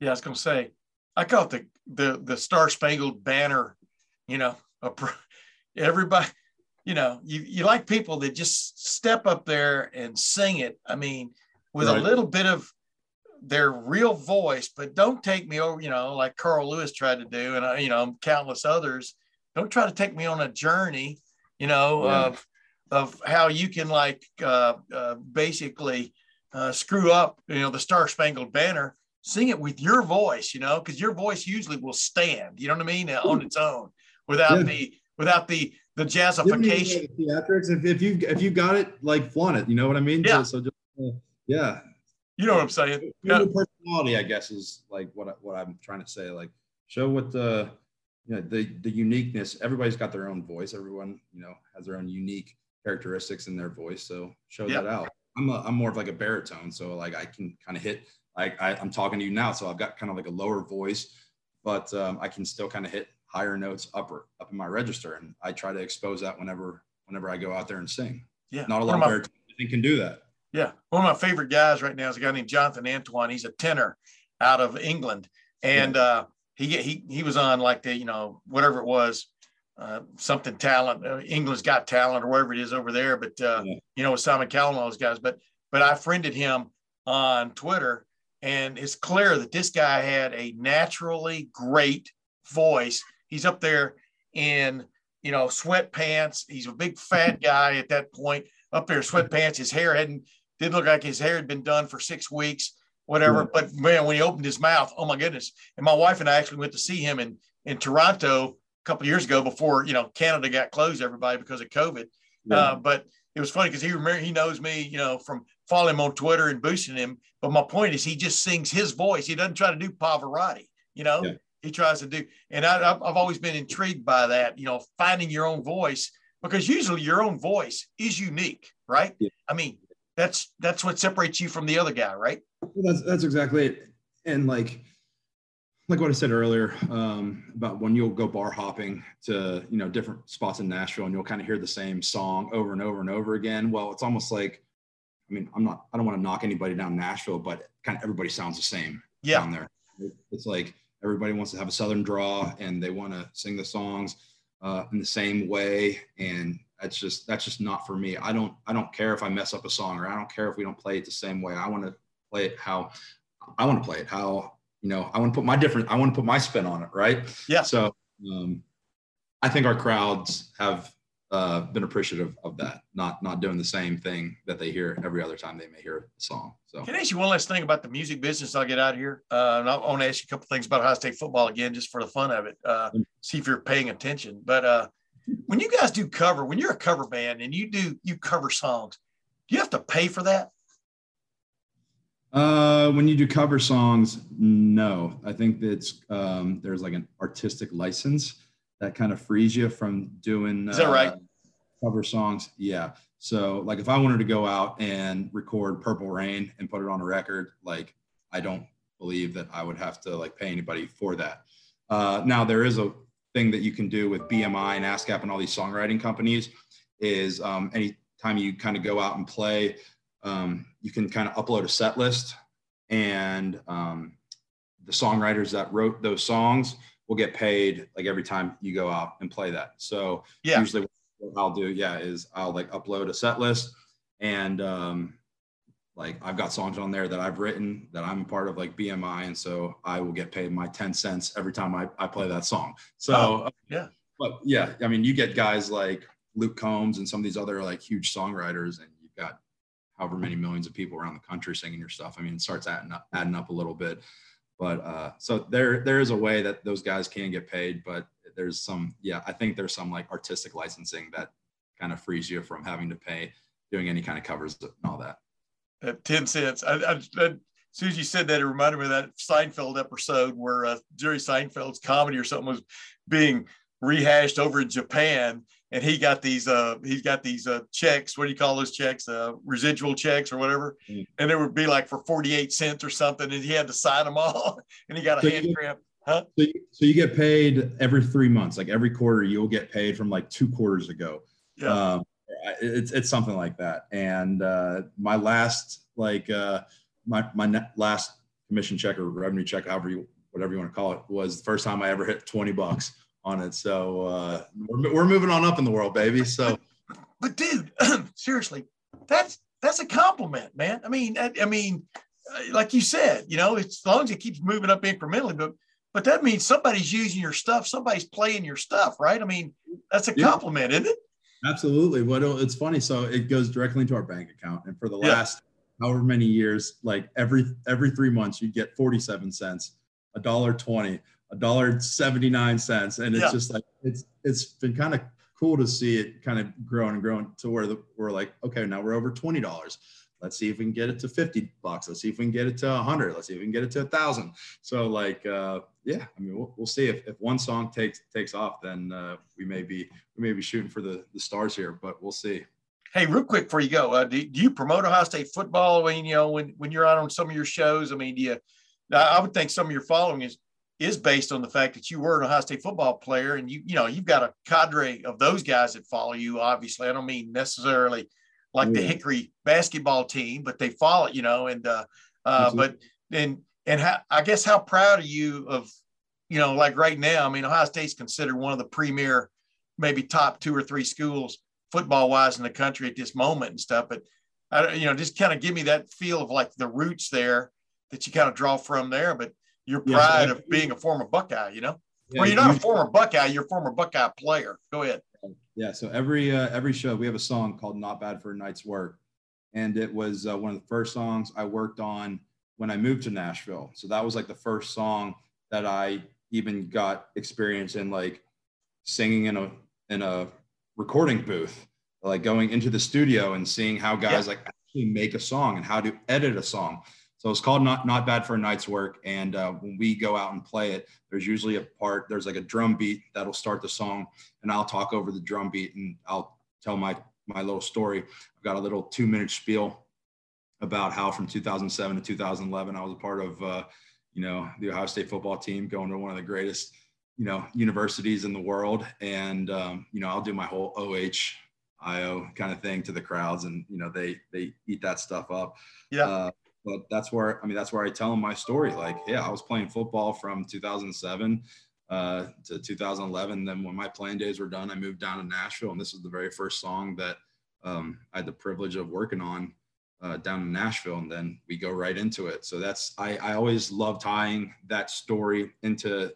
Speaker 1: Yeah, I was gonna say, I call it the the the Star Spangled Banner. You know, everybody. You know, you, you like people that just step up there and sing it. I mean, with right. a little bit of their real voice, but don't take me over, you know, like Carl Lewis tried to do, and you know, countless others. Don't try to take me on a journey, you know, yeah. of of how you can like uh, uh, basically uh, screw up, you know, the Star Spangled Banner. Sing it with your voice, you know, because your voice usually will stand. You know what I mean, on its own, without yeah. the without the the jazzification.
Speaker 2: Theatrics. If, if you if you got it, like flaunt it. You know what I mean?
Speaker 1: Yeah.
Speaker 2: So, so just, uh, yeah.
Speaker 1: You know what I'm saying?
Speaker 2: Yeah. Personality, I guess, is like what I, what I'm trying to say. Like, show what the you know the the uniqueness. Everybody's got their own voice. Everyone you know has their own unique characteristics in their voice. So show that out. I'm a, I'm more of like a baritone, so like I can kind of hit like I, i'm talking to you now, so I've got kind of like a lower voice, but um, I can still kind of hit higher notes upper up in my register, and I try to expose that whenever whenever I go out there and sing.
Speaker 1: Yeah,
Speaker 2: not a lot of baritones can do that.
Speaker 1: Yeah. One of my favorite guys right now is a guy named Jonathan Antoine. He's a tenor out of England. And uh, he, he, he was on like the, you know, whatever it was, uh, something talent, uh, England's got talent or whatever it is over there. But, uh, yeah. you know, with Simon Cowell and those guys, but, but I friended him on Twitter and it's clear that this guy had a naturally great voice. He's up there in, you know, sweatpants. He's a big fat [laughs] guy at that point up there, in sweatpants. His hair hadn't didn't look like his hair had been done for six weeks, whatever. Mm. But man, when he opened his mouth, oh my goodness! And my wife and I actually went to see him in in Toronto a couple years ago before you know Canada got closed, everybody because of COVID. Yeah. Uh, but it was funny because he remember he knows me, you know, from following him on Twitter and boosting him. But my point is, he just sings his voice. He doesn't try to do Pavarotti, you know. Yeah. He tries to do, and I, I've always been intrigued by that. You know, finding your own voice because usually your own voice is unique, right? Yeah. I mean, that's that's what separates you from the other guy, right?
Speaker 2: That's that's exactly it. And like like what I said earlier um, about when you'll go bar hopping to you know different spots in Nashville and you'll kind of hear the same song over and over and over again. Well, it's almost like I mean I'm not I don't want to knock anybody down Nashville, but kind of everybody sounds the same
Speaker 1: yeah.
Speaker 2: down there. It's like everybody wants to have a southern draw and they want to sing the songs uh, in the same way and that's just that's just not for me. I don't I don't care if I mess up a song or I don't care if we don't play it the same way. I want to play it how I want to play it. How you know I want to put my different I want to put my spin on it. Right.
Speaker 1: Yeah.
Speaker 2: So um, I think our crowds have uh, been appreciative of that, not not doing the same thing that they hear every other time they may hear a song. So
Speaker 1: can I ask you one last thing about the music business? I'll get out of here. Uh, and I want to ask you a couple things about Ohio State football again, just for the fun of it. Uh, mm. see if you're paying attention. But uh, when you guys do cover, when you're a cover band and you do you cover songs, do you have to pay for that?
Speaker 2: Uh, when you do cover songs, no. I think that's um, there's like an artistic license that kind of frees you from doing.
Speaker 1: Is that uh, right?
Speaker 2: Cover songs, yeah. So like if I wanted to go out and record Purple Rain and put it on a record, like I don't believe that I would have to like pay anybody for that. Uh, now there is a thing that you can do with BMI and ASCAP and all these songwriting companies is um, anytime you kind of go out and play, um, you can kind of upload a set list and um, the songwriters that wrote those songs will get paid like every time you go out and play that. So
Speaker 1: yeah.
Speaker 2: usually what I'll do, yeah, is I'll like upload a set list and um, like I've got songs on there that I've written that I'm a part of like BMI. And so I will get paid my 10 cents every time I, I play that song. So
Speaker 1: oh, yeah,
Speaker 2: but yeah, I mean, you get guys like Luke Combs and some of these other like huge songwriters and you've got however many millions of people around the country singing your stuff. I mean, it starts adding up, adding up a little bit. But uh, so there there is a way that those guys can get paid, but there's some yeah I think there's some like artistic licensing that kind of frees you from having to pay doing any kind of covers and all that.
Speaker 1: At ten cents. I, I, I, as soon as you said that, it reminded me of that Seinfeld episode where uh, Jerry Seinfeld's comedy or something was being rehashed over in Japan, and he got these uh he's got these uh checks. What do you call those checks? Uh, residual checks or whatever, mm. and it would be like for forty eight cents or something, and he had to sign them all, [laughs] and he got a so hand cramp. Huh?
Speaker 2: So you, so you get paid every three months, like every quarter, you'll get paid from like two quarters ago. Yeah. Um, it's it's something like that. And uh, my last like uh, my my last commission check or revenue check, however you whatever you want to call it, was the first time I ever hit twenty bucks on it. So uh, we're we're moving on up in the world, baby. So,
Speaker 1: but dude, [clears throat] seriously, that's that's a compliment, man. I mean, I, I mean, uh, like you said, you know, as long as it keeps moving up incrementally, but but that means somebody's using your stuff, somebody's playing your stuff, right? I mean, that's a compliment, yeah. isn't it?
Speaker 2: Absolutely. What it's funny. So it goes directly into our bank account, and for the yeah. last however many years, like every every three months, you get forty seven cents, a dollar twenty, a dollar seventy nine cents, and it's yeah. just like it's it's been kind of cool to see it kind of growing and growing to where the, we're like, okay, now we're over twenty dollars. Let's see if we can get it to 50 bucks. Let's see if we can get it to 100. Let's see if we can get it to a thousand. So like, uh, yeah, I mean, we'll, we'll see if, if one song takes takes off, then uh, we may be we may be shooting for the the stars here, but we'll see.
Speaker 1: Hey, real quick before you go, uh, do, do, you promote Ohio State football when you know when when you're out on some of your shows? I mean, do you? I would think some of your following is is based on the fact that you were an Ohio State football player, and you you know you've got a cadre of those guys that follow you. Obviously, I don't mean necessarily like the Hickory basketball team, but they follow, you know, and uh, uh, but and and how, I guess how proud are you of, you know, like right now? I mean, Ohio State's considered one of the premier, maybe top two or three schools football wise in the country at this moment and stuff. But I, you know, just kind of give me that feel of like the roots there that you kind of draw from there. But your pride of being a former Buckeye, you know, yeah, well, you're not a former Buckeye, you're a former Buckeye player. Go ahead.
Speaker 2: Yeah. So every uh, every show we have a song called "Not Bad for a Night's Work," and it was uh, one of the first songs I worked on when I moved to Nashville. So that was like the first song that I even got experience in like singing in a in a recording booth, like going into the studio and seeing how guys yeah. like actually make a song and how to edit a song. So it's called not not bad for a night's work. And uh, when we go out and play it, there's usually a part. There's like a drum beat that'll start the song, and I'll talk over the drum beat and I'll tell my my little story. I've got a little two minute spiel about how from 2007 to 2011 I was a part of uh, you know the Ohio State football team, going to one of the greatest you know universities in the world, and um, you know I'll do my whole OH IO kind of thing to the crowds, and you know they they eat that stuff up.
Speaker 1: Yeah. Uh,
Speaker 2: but that's where I mean that's where I tell them my story. Like, yeah, I was playing football from 2007 uh, to 2011. Then when my playing days were done, I moved down to Nashville, and this was the very first song that um, I had the privilege of working on uh, down in Nashville, and then we go right into it. So that's I, I always love tying that story into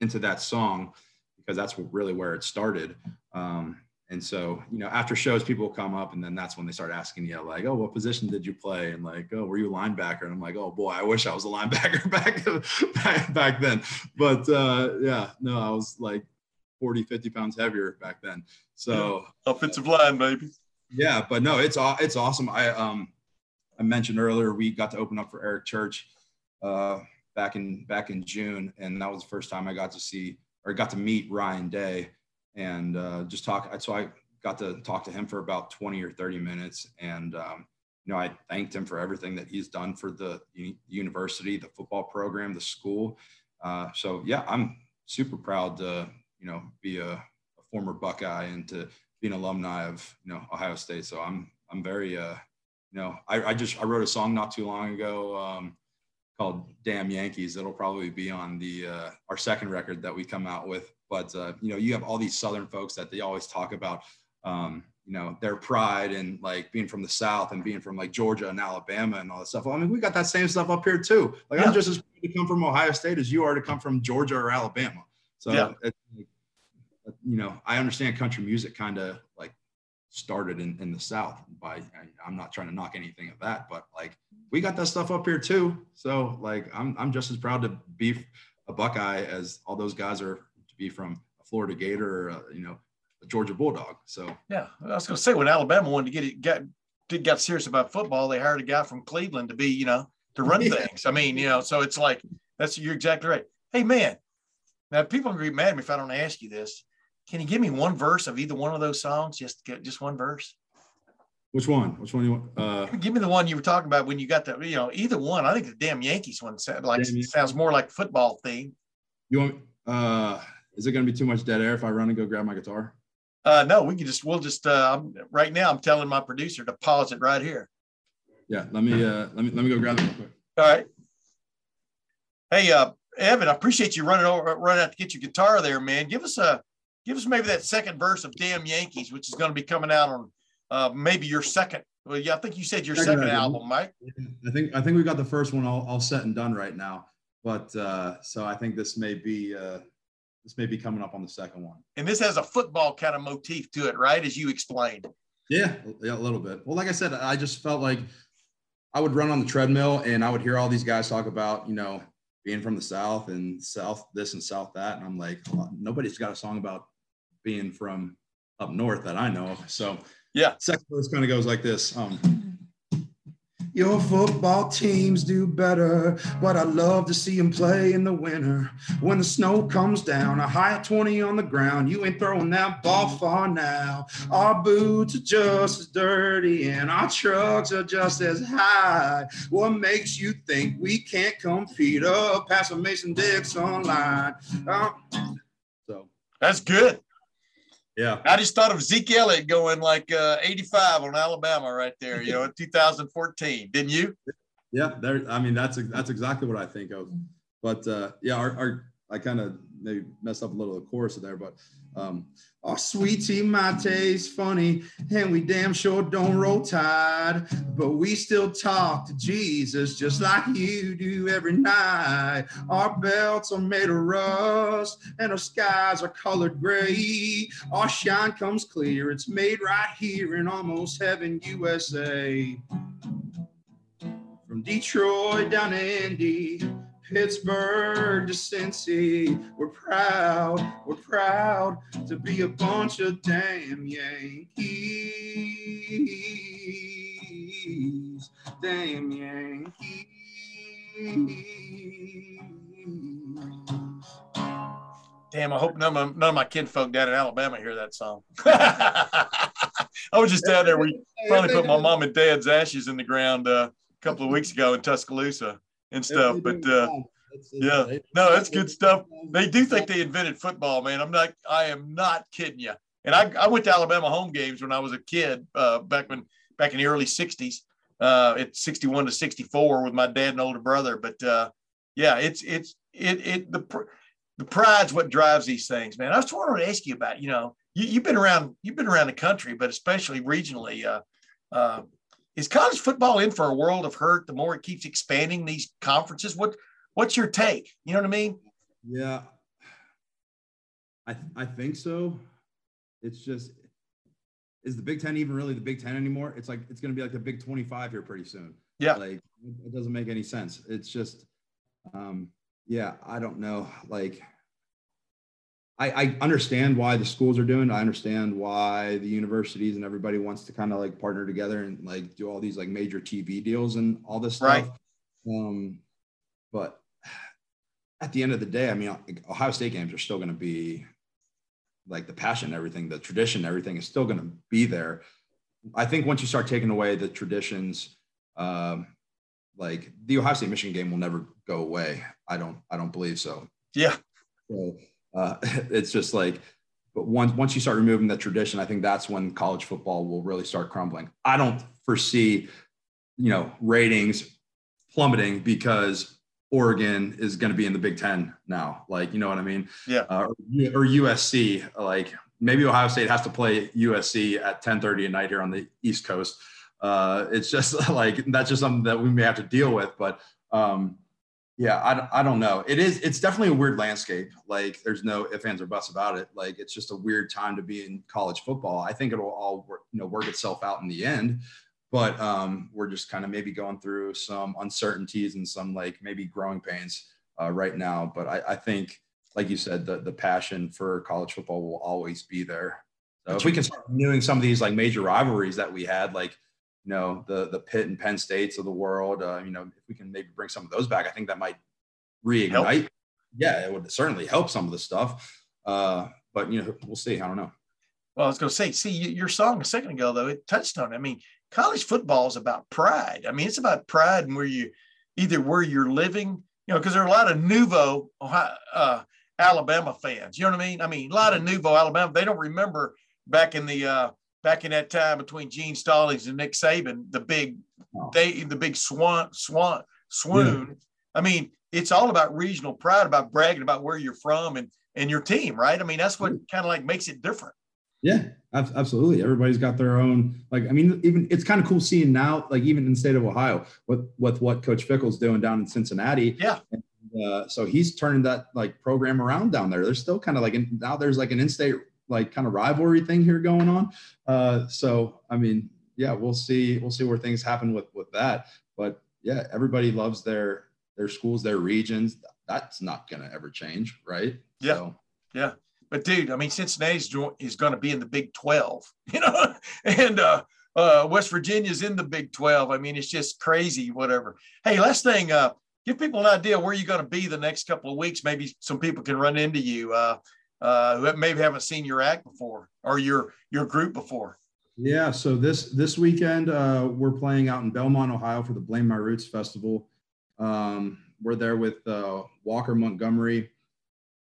Speaker 2: into that song because that's really where it started. Um, and so, you know, after shows, people come up and then that's when they start asking you, like, oh, what position did you play? And like, oh, were you a linebacker? And I'm like, oh boy, I wish I was a linebacker [laughs] back back, back then. But uh, yeah, no, I was like 40, 50 pounds heavier back then. So
Speaker 1: yeah. offensive line, maybe.
Speaker 2: Yeah, but no, it's it's awesome. I um I mentioned earlier we got to open up for Eric Church uh back in back in June, and that was the first time I got to see or got to meet Ryan Day and uh, just talk. So I got to talk to him for about 20 or 30 minutes. And, um, you know, I thanked him for everything that he's done for the university, the football program, the school. Uh, so, yeah, I'm super proud to, you know, be a, a, former Buckeye and to be an alumni of, you know, Ohio State. So I'm, I'm very, uh, you know, I, I just, I wrote a song not too long ago um, called Damn Yankees. It'll probably be on the, uh, our second record that we come out with but uh, you know, you have all these Southern folks that they always talk about, um, you know, their pride and like being from the South and being from like Georgia and Alabama and all that stuff. Well, I mean, we got that same stuff up here too. Like yeah. I'm just as proud to come from Ohio State as you are to come from Georgia or Alabama. So, yeah. it, you know, I understand country music kind of started in, in the South. By I'm not trying to knock anything of that, but like we got that stuff up here too. So like I'm I'm just as proud to be a Buckeye as all those guys are to be from a Florida Gator or a, you know a Georgia Bulldog. So
Speaker 1: yeah, I was going to say when Alabama wanted to get it got did got serious about football, they hired a guy from Cleveland to be you know to run [laughs] yeah. things. I mean you know so it's like that's you're exactly right. Hey man, now people are gonna be mad at me if I don't ask you this. Can you give me one verse of either one of those songs? Just get just one verse.
Speaker 2: Which one? Which one you want? Uh,
Speaker 1: give me the one you were talking about when you got the, you know, either one. I think the damn Yankees one sound like sounds more like football theme.
Speaker 2: You want? Uh, is it going to be too much dead air if I run and go grab my guitar?
Speaker 1: Uh, no, we can just. We'll just. Uh, I'm, right now, I'm telling my producer to pause it right here.
Speaker 2: Yeah, let me. Uh, let me. Let me go grab it real quick.
Speaker 1: All right. Hey, uh, Evan, I appreciate you running over, running out to get your guitar there, man. Give us a give us maybe that second verse of "Damn Yankees," which is going to be coming out on uh, maybe your second. Well, yeah, I think you said your second, second album, Mike.
Speaker 2: I think I think we got the first one all, all set and done right now, but uh, so I think this may be uh, this may be coming up on the second one.
Speaker 1: And this has a football kind of motif to it, right? As you explained.
Speaker 2: Yeah, yeah, a little bit. Well, like I said, I just felt like I would run on the treadmill and I would hear all these guys talk about, you know, being from the South and South this and South that. And I'm like, nobody's got a song about being from up north that I know of. So
Speaker 1: yeah,
Speaker 2: second verse kind of goes like this. Um, your football teams do better, but I love to see them play in the winter. When the snow comes down, a high 20 on the ground, you ain't throwing that ball far now. Our boots are just as dirty and our trucks are just as high. What makes you think we can't compete up past a Mason Dixon line? Uh,
Speaker 1: so that's good.
Speaker 2: Yeah.
Speaker 1: I just thought of Zeke Elliott going like uh, 85 on Alabama right there, you know, in 2014. Didn't you?
Speaker 2: Yeah, there. I mean, that's that's exactly what I think of. But uh, yeah, our, our I kind of maybe messed up a little of the chorus there, but um, our sweet tea mate's funny, and we damn sure don't roll tide, but we still talk to Jesus just like you do every night. Our belts are made of rust, and our skies are colored gray. Our shine comes clear, it's made right here in almost heaven, USA. From Detroit down to Indy Pittsburgh to Cincy. We're proud, we're proud to be a bunch of damn Yankees. Damn Yankees.
Speaker 1: Damn, I hope none of, none of my kinfolk down in Alabama hear that song. [laughs] I was just down there. We finally put my mom and dad's ashes in the ground uh, a couple of weeks ago in Tuscaloosa and stuff. But uh, yeah, no, that's good stuff. They do think they invented football, man. I'm not. I am not kidding you. And I, I went to Alabama home games when I was a kid, uh, back when back in the early '60s, uh, at 61 to 64 with my dad and older brother. But uh, yeah, it's it's it it the the pride's what drives these things, man. I was wanting to ask you about, you know, you, have been around you've been around the country, but especially regionally. Uh, uh, is college football in for a world of hurt the more it keeps expanding these conferences? What what's your take? You know what I mean?
Speaker 2: Yeah. I I think so. It's just is the Big Ten even really the Big Ten anymore? It's like it's gonna be like the Big 25 here pretty soon.
Speaker 1: Yeah.
Speaker 2: Like it doesn't make any sense. It's just um yeah, I don't know. Like I, I understand why the schools are doing. It. I understand why the universities and everybody wants to kind of like partner together and like do all these like major TV deals and all this stuff. Right. Um, but at the end of the day, I mean, Ohio State games are still going to be like the passion, everything, the tradition, everything is still going to be there. I think once you start taking away the traditions, um, like the Ohio State Michigan game will never go away. I don't, I don't believe so.
Speaker 1: Yeah.
Speaker 2: So uh, [laughs] it's just like, but once once you start removing the tradition, I think that's when college football will really start crumbling. I don't foresee, you know, ratings plummeting because Oregon is going to be in the Big Ten now. Like, you know what I mean?
Speaker 1: Yeah.
Speaker 2: Uh, or, or, USC. Like, maybe Ohio State has to play USC at 10:30 at night here on the East Coast. Uh, it's just [laughs] like that's just something that we may have to deal with. But um, Yeah, I, I don't know. It is. It's definitely a weird landscape. Like, there's no ifs, ands, or buts about it. Like, it's just a weird time to be in college football. I think it'll all work, you know, work itself out in the end. But um, we're just kind of maybe going through some uncertainties and some like maybe growing pains uh, right now. But I, I think, like you said, the the passion for college football will always be there. So if we can start renewing some of these like major rivalries that we had, like you know the the Pitt and Penn States of the world. Uh, you know, if we can maybe bring some of those back, I think that might reignite. Help. Yeah, it would certainly help some of the stuff. Uh, but you know, we'll see. I don't know.
Speaker 1: Well, I was going to say, see your song a second ago though it touched on. It. I mean, college football is about pride. I mean, it's about pride and where you either where you're living, you know, because there are a lot of nouveau uh, Alabama fans. You know what I mean? I mean, a lot of nouveau Alabama. They don't remember back in the uh, back in that time between Gene Stallings and Nick Saban, the big oh. they the big swan swan swoon. Yeah. I mean, it's all about regional pride, about bragging about where you're from and and your team, right? I mean, that's what kind of like makes it different.
Speaker 2: Yeah, absolutely. Everybody's got their own. Like, I mean, even it's kind of cool seeing now, like even in the state of Ohio, with with what Coach Fickell's doing down in Cincinnati.
Speaker 1: Yeah.
Speaker 2: And, uh, so he's turning that like program around down there. There's still kind of like in, now there's like an in-state like kind of rivalry thing here going on. Uh, so I mean, yeah, we'll see. We'll see where things happen with with that. But yeah, everybody loves their their schools, their regions. That's not going to ever change, right?
Speaker 1: Yeah, so. yeah. But dude, I mean, Cincinnati's is going to be in the Big Twelve, [laughs] you know, and uh, uh, West Virginia's in the Big Twelve. I mean, it's just crazy. Whatever. Hey, last thing. Uh, give people an idea where you're going to be the next couple of weeks. Maybe some people can run into you. Uh, uh, who maybe haven't seen your act before or your your group before?
Speaker 2: Yeah, so this this weekend uh, we're playing out in Belmont, Ohio for the Blame My Roots Festival. Um, we're there with uh, Walker Montgomery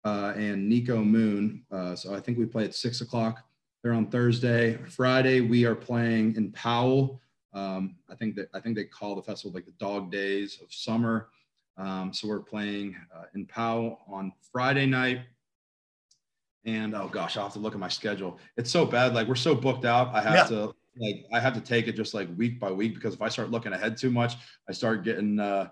Speaker 2: uh, and Niko Moon. Uh, so I think we play at six o'clock there on Thursday. Friday we are playing in Powell. Um, I think that I think they call the festival like the Dog Days of Summer. Um, so we're playing uh, in Powell on Friday night. And oh gosh, I'll have to look at my schedule. It's so bad. Like we're so booked out. I have yeah. to like I have to take it just like week by week because if I start looking ahead too much, I start getting uh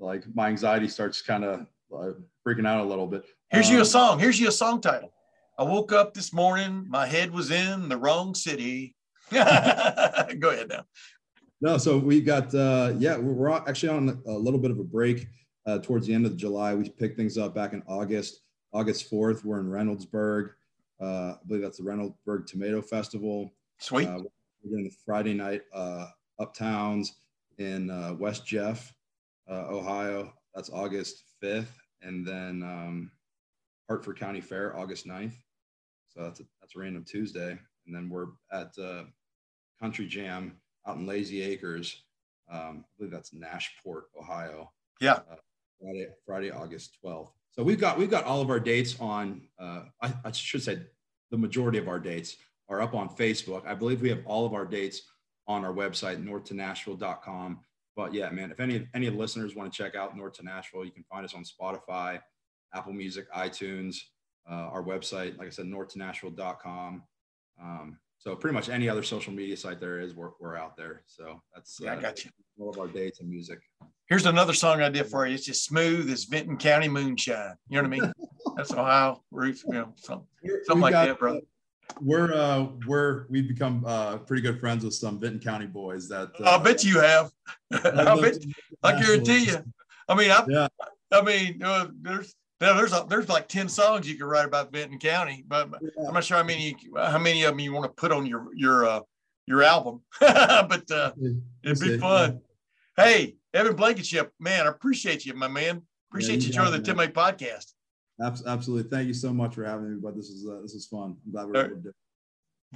Speaker 2: like my anxiety starts kind of uh, freaking out a little bit.
Speaker 1: Here's um, you a song. Here's you a song title. I woke up this morning, my head was in the wrong city. [laughs] Go ahead now.
Speaker 2: No, so we got uh yeah, we're, we're actually on a little bit of a break uh, towards the end of July. We picked things up back in August. August 4th, we're in Reynoldsburg. Uh, I believe that's the Reynoldsburg Tomato Festival.
Speaker 1: Sweet. Uh,
Speaker 2: we're doing the Friday night uh, Uptowns in uh, West Jeff, uh, Ohio. That's August 5th. And then um, Hartford County Fair, August 9th. So that's a, that's a random Tuesday. And then we're at uh, Country Jam out in Lazy Acres. Um, I believe that's Nashport, Ohio.
Speaker 1: Yeah.
Speaker 2: Friday, Friday, August 12th. So we've got we've got all of our dates on. Uh, I, I, should say the majority of our dates are up on Facebook. I believe we have all of our dates on our website north2nashville.com. But yeah, man, if any any of the listeners want to check out North to Nashville, you can find us on Spotify, Apple Music, iTunes, uh, our website. Like I said, north2nashville.com. Um, so pretty much any other social media site there is, we're, we're out there. So that's
Speaker 1: yeah, uh, I got you.
Speaker 2: All of our dates and music.
Speaker 1: Here's another song I did for you. It's just smooth as Vinton County moonshine. You know what I mean? [laughs] That's Ohio roots, you know, something, something like got, that, bro.
Speaker 2: we're uh we're we've become uh pretty good friends with some Vinton County boys that uh,
Speaker 1: I bet you have. [laughs] I bet I guarantee you. I mean, I yeah. I mean, uh, there's there's a, there's like ten songs you could write about Vinton County, but yeah. I'm not sure how many how many of them you want to put on your your uh, your album. [laughs] but uh, it'd be fun. Hey, Evan Blankenship, man, I appreciate you, my man. Appreciate yeah, you, joining the Tim May podcast.
Speaker 2: Absolutely. Thank you so much for having me, but this is uh, this is fun. I'm glad we're able to do it.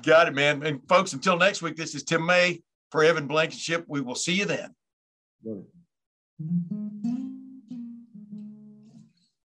Speaker 1: Got it, man. And folks, until next week, this is Tim May for Evan Blankenship. We will see you then.